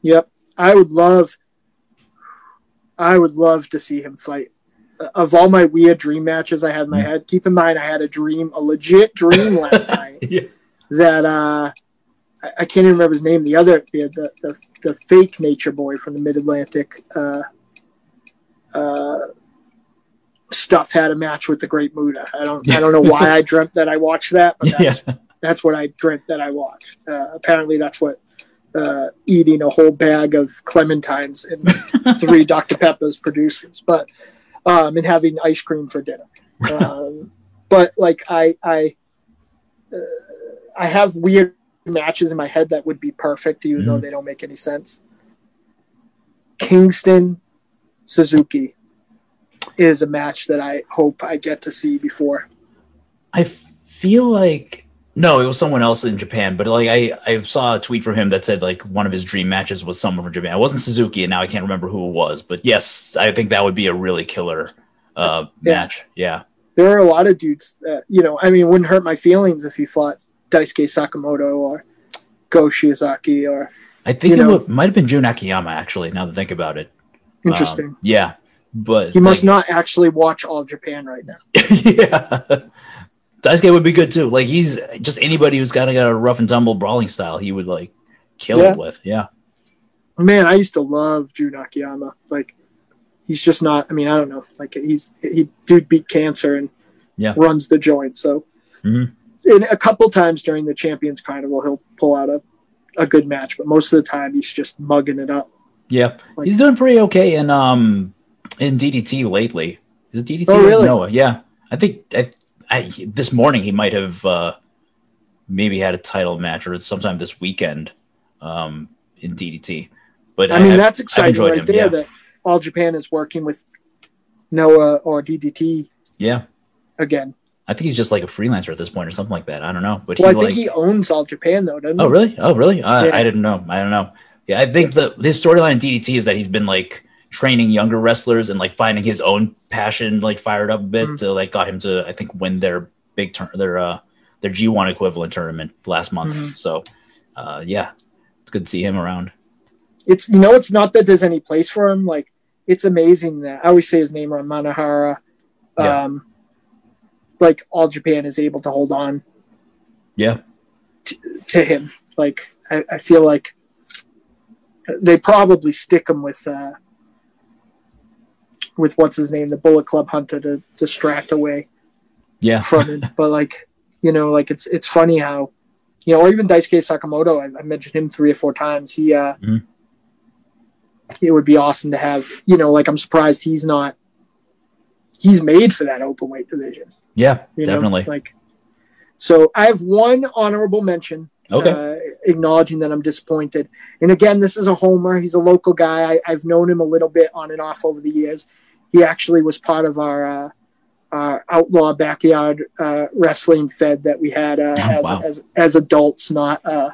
Yep, I would love, I would love to see him fight of all my weird dream matches I had in my head, keep in mind I had a dream, a legit dream last night yeah that uh, I, I can't even remember his name. The other the the, the, the fake Nature Boy from the Mid Atlantic. Uh, uh, stuff had a match with the Great Muta. I don't I don't know why I dreamt that I watched that, but that's Yeah. that's what I dreamt that I watched. Uh, apparently, that's what uh, eating a whole bag of clementines and three Dr Peppers produces. But um, and having ice cream for dinner. Um, but like I I uh, I have weird matches in my head that would be perfect, even though Mhm. they don't make any sense. Kingston Suzuki is a match that I hope I get to see before. I feel like no, it was someone else in Japan, but like I, I saw a tweet from him that said like one of his dream matches was someone from Japan. It wasn't Suzuki, and now I can't remember who it was. But yes, I think that would be a really killer uh, Yeah. match. Yeah, There are a lot of dudes that you know. I mean, it wouldn't hurt my feelings if he fought Daisuke Sekimoto or Go Shiozaki or I think it know- would, might have been Jun Akiyama actually. Now to think about it, Um, interesting. yeah, but he must like, not actually watch all Japan right now. yeah. Daisuke would be good too. Like he's just anybody who's got a, got a rough and tumble brawling style, he would like kill Yeah. it with. Yeah. Man, I used to love Jun Akiyama. Like, he's just not. I mean, I don't know. Like, he's he dude beat cancer and Yeah. runs the joint. So, Mhm. and a couple times during the Champions Carnival, he'll pull out a, a good match. But most of the time, he's just mugging it up. Yeah. Like- he's doing pretty okay in um in DDT lately. Is it DDT Oh, or really? Noah? Yeah. I think I, I this morning he might have uh maybe had a title match or sometime this weekend um in DDT. But I mean, I've- that's exciting right him, there. yeah. That all Japan is working with Noah or DDT yeah. again. I think he's just like a freelancer at this point or something like that. I don't know. But Well, I think like he owns all Japan though, doesn't he? Oh really? Oh really? I, Yeah. I didn't know. I don't know. Yeah, I think the his storyline in DDT is that he's been like training younger wrestlers and like finding his own passion like fired up a bit Mhm. to like got him to I think win their big turn their uh their G1 equivalent tournament last month. Mhm. So uh yeah, it's good to see him around. It's you know, it's not that there's any place for him. Like, it's amazing that I always say his name wrong, Manahara. Yeah. Um, like all Japan is able to hold on Yeah. to him. Like I, I feel like they probably stick him with uh, with what's his name, the Bullet Club Hunter, to distract away Yeah. from it. but like you know, like it's it's funny how you know, or even Daisuke Sekimoto. I, I mentioned him three or four times. He uh, Mhm. it would be awesome to have. You know, like I'm surprised he's not. He's made for that open weight division. Yeah, You know? definitely. Like, so I have one honorable mention Okay. uh, acknowledging that I'm disappointed. And again, this is a homer. He's a local guy. I, I've known him a little bit on and off over the years. He actually was part of our, uh, our outlaw backyard uh, wrestling fed that we had uh, Oh, as, wow. as as adults, not uh,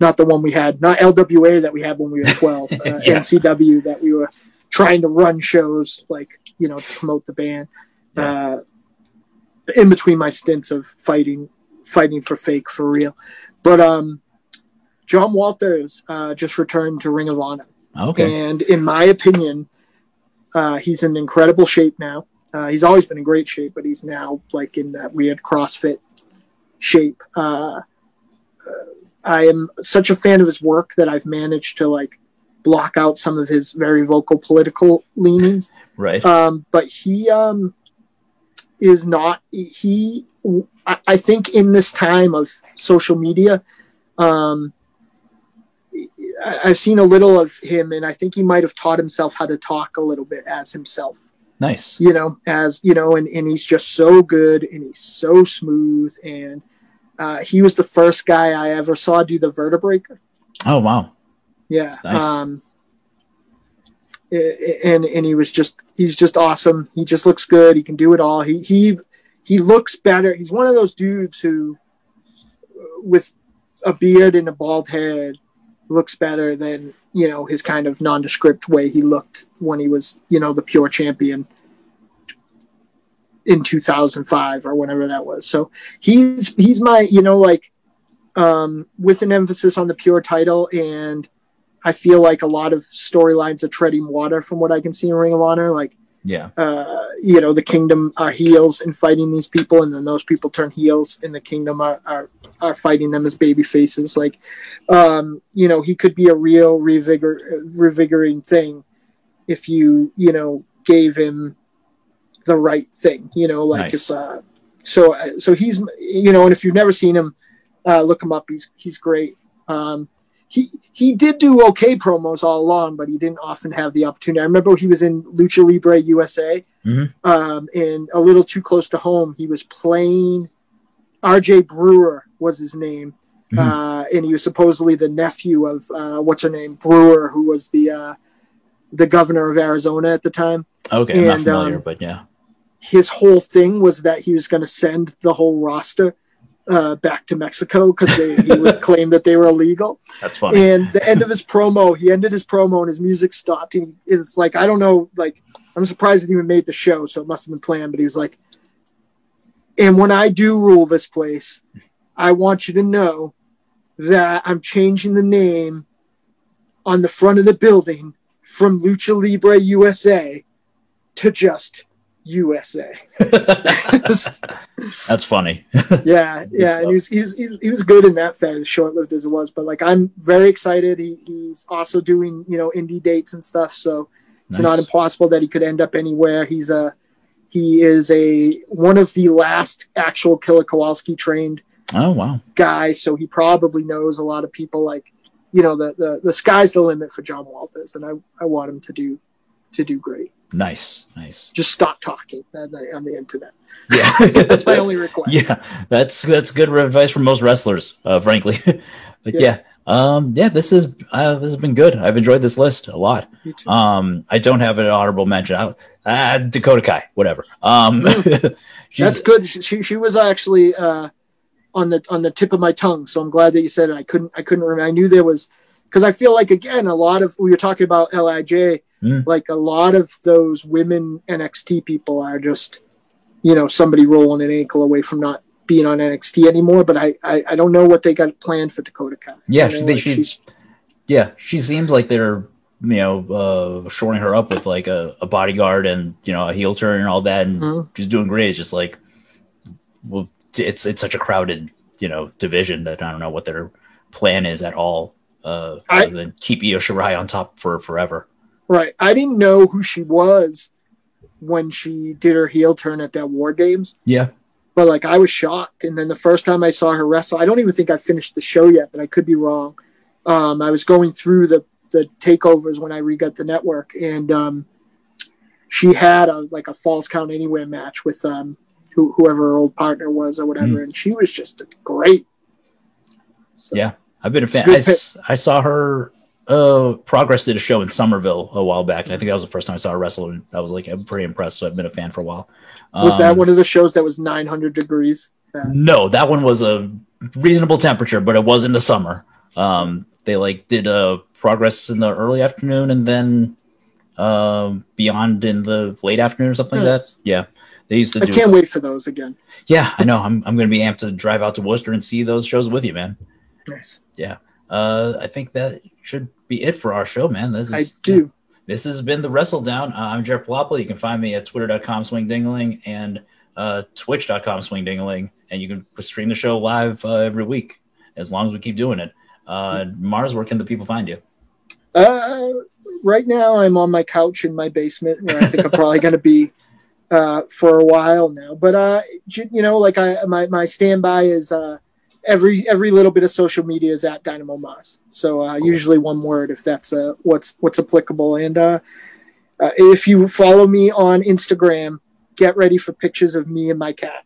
not the one we had, not LWA that we had when we were 12, uh, Yeah. NCW that we were trying to run shows like you know to promote the band. Yeah. Uh, in between my stints of fighting fighting for fake for real. But um, John Walters uh, just returned to Ring of Honor, Okay. and in my opinion, uh, he's in incredible shape now. Uh, he's always been in great shape, but he's now like in that weird CrossFit shape. Uh, I am such a fan of his work that I've managed to like block out some of his very vocal political leanings Right. um, but he um, is not he I, I think in this time of social media um, i've seen a little of him and i think he might have taught himself how to talk a little bit as himself nice. you know as you know and, and he's just so good and he's so smooth and uh, he was the first guy i ever saw do the Vertebreaker Oh wow. yeah. Nice. Um, and and he was just he's just awesome. He just looks good. He can do it all. He he he looks better. He's one of those dudes who, uh, with a beard and a bald head, looks better than you know his kind of nondescript way he looked when he was you know the pure champion in 2005 or whenever that was. So he's he's my you know like um, with an emphasis on the pure title and I feel like a lot of storylines are treading water from what I can see in Ring of Honor. Like Yeah. uh, you know, the kingdom are heels and fighting these people, and then those people turn heels, and the kingdom are are, are fighting them as baby faces. Like, um, you know, he could be a real revigor revigorating thing if you you know gave him the right thing. You know, like Nice. if uh, so uh, so he's you know, and if you've never seen him, uh, look him up. He's he's great. Um, he he did do okay promos all along, but he didn't often have the opportunity. I remember he was in Lucha Libre USA, Mhm. um, and a little too close to home. He was playing R.J. Brewer was his name, Mhm. uh, and he was supposedly the nephew of uh, what's her name Brewer, who was the uh, the governor of Arizona at the time. Okay. I'm not familiar, um, but yeah. His whole thing was that he was going to send the whole roster uh, back to Mexico because he would claim that they were illegal. That's funny. And the end of his promo, he ended his promo and his music stopped. And he, it's like, I don't know, like, I'm surprised he even made the show, so it must have been planned. But he was like, and when I do rule this place, I want you to know that I'm changing the name on the front of the building from Lucha Libre USA to just USA. That's funny. yeah, yeah, and he was, he was he was he was good in that fan, as short lived as it was. But like, I'm very excited. He, he's also doing you know indie dates and stuff, so it's Nice. not impossible that he could end up anywhere. He's a he is a one of the last actual Killer Kowalski trained Oh wow. guys, so he probably knows a lot of people. Like, you know, the the, the sky's the limit for John Walters, and I I want him to do to do great. Nice. Nice. Just stop talking on the, on the internet. Yeah. That's my only request. yeah that's that's good advice from most wrestlers uh frankly but yeah. Yeah. um yeah this is uh this has been good i've enjoyed this list a lot um i don't have an honorable mention out uh, dakota kai whatever um That's good. She, she she was actually uh, on the on the tip of my tongue, so I'm glad that you said it. I couldn't I couldn't remember. I knew there was because I feel like again a lot of we were talking about Lij, Mm. like a lot of those women NXT people are just you know somebody rolling an ankle away from not being on NXT anymore. But I I, I don't know what they got planned for Dakota Kai. Yeah, You know, they like should- she's- yeah she seems like they're you know uh shoring her up with like a, a bodyguard and you know a heel turn and all that and Mhm. she's doing great it's just like well it's it's such a crowded you know division that i don't know what their plan is at all uh I- than keep Io Shirai on top for forever right. I didn't know who she was when she did her heel turn at that War Games. yeah but like I was shocked. And then the first time I saw her wrestle, I don't even think I finished the show yet, but I could be wrong. Um, I was going through the the takeovers when I regot the network, and um, she had a like a false count anywhere match with um, who, whoever her old partner was or whatever, and she was just great. So, Yeah. I've been a fan. I, I saw her. Uh, Progress did a show in Somerville a while back, and I think that was the first time I saw a wrestle. And I was like, I'm pretty impressed. So I've been a fan for a while. was that Um, one of the shows that was 900 degrees? Uh, No, that one was a reasonable temperature, but it was in the summer. Um, they like did a Progress in the early afternoon, and then um, Beyond in the late afternoon or something like that. Yeah, they used to I can't wait for those again. Yeah, I know. I'm I'm gonna be amped to drive out to Worcester and see those shows with you, man. Nice. Yeah. Uh, I think that should be it for our show, man. This is, I do. This has been the Wrestledown. Uh, I'm Jared Palapa. You can find me at twitter.com swingdingaling and uh, twitch.com swingdingaling. And you can stream the show live uh, every week as long as we keep doing it. Uh, Marz, where can the people find you? Uh, right now, I'm on my couch in my basement, where I think I'm probably going to be uh, for a while now. But uh, you know, like I my my standby is uh, every every little bit of social media is at Dynamo Marz. So uh, usually one word if that's uh, what's what's applicable. And uh, uh, if you follow me on Instagram, get ready for pictures of me and my cat.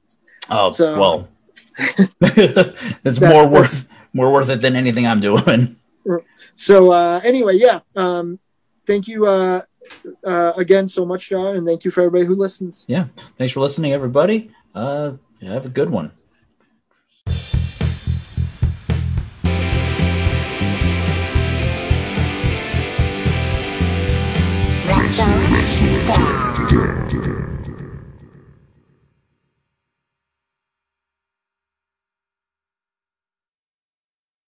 Oh, So- well, it's That's- more worth more worth it than anything I'm doing. So uh, anyway, yeah. Um, thank you uh, uh, again so much, John, and thank you for everybody who listens. Yeah, thanks for listening, everybody. Uh, have a good one. Wrestledown.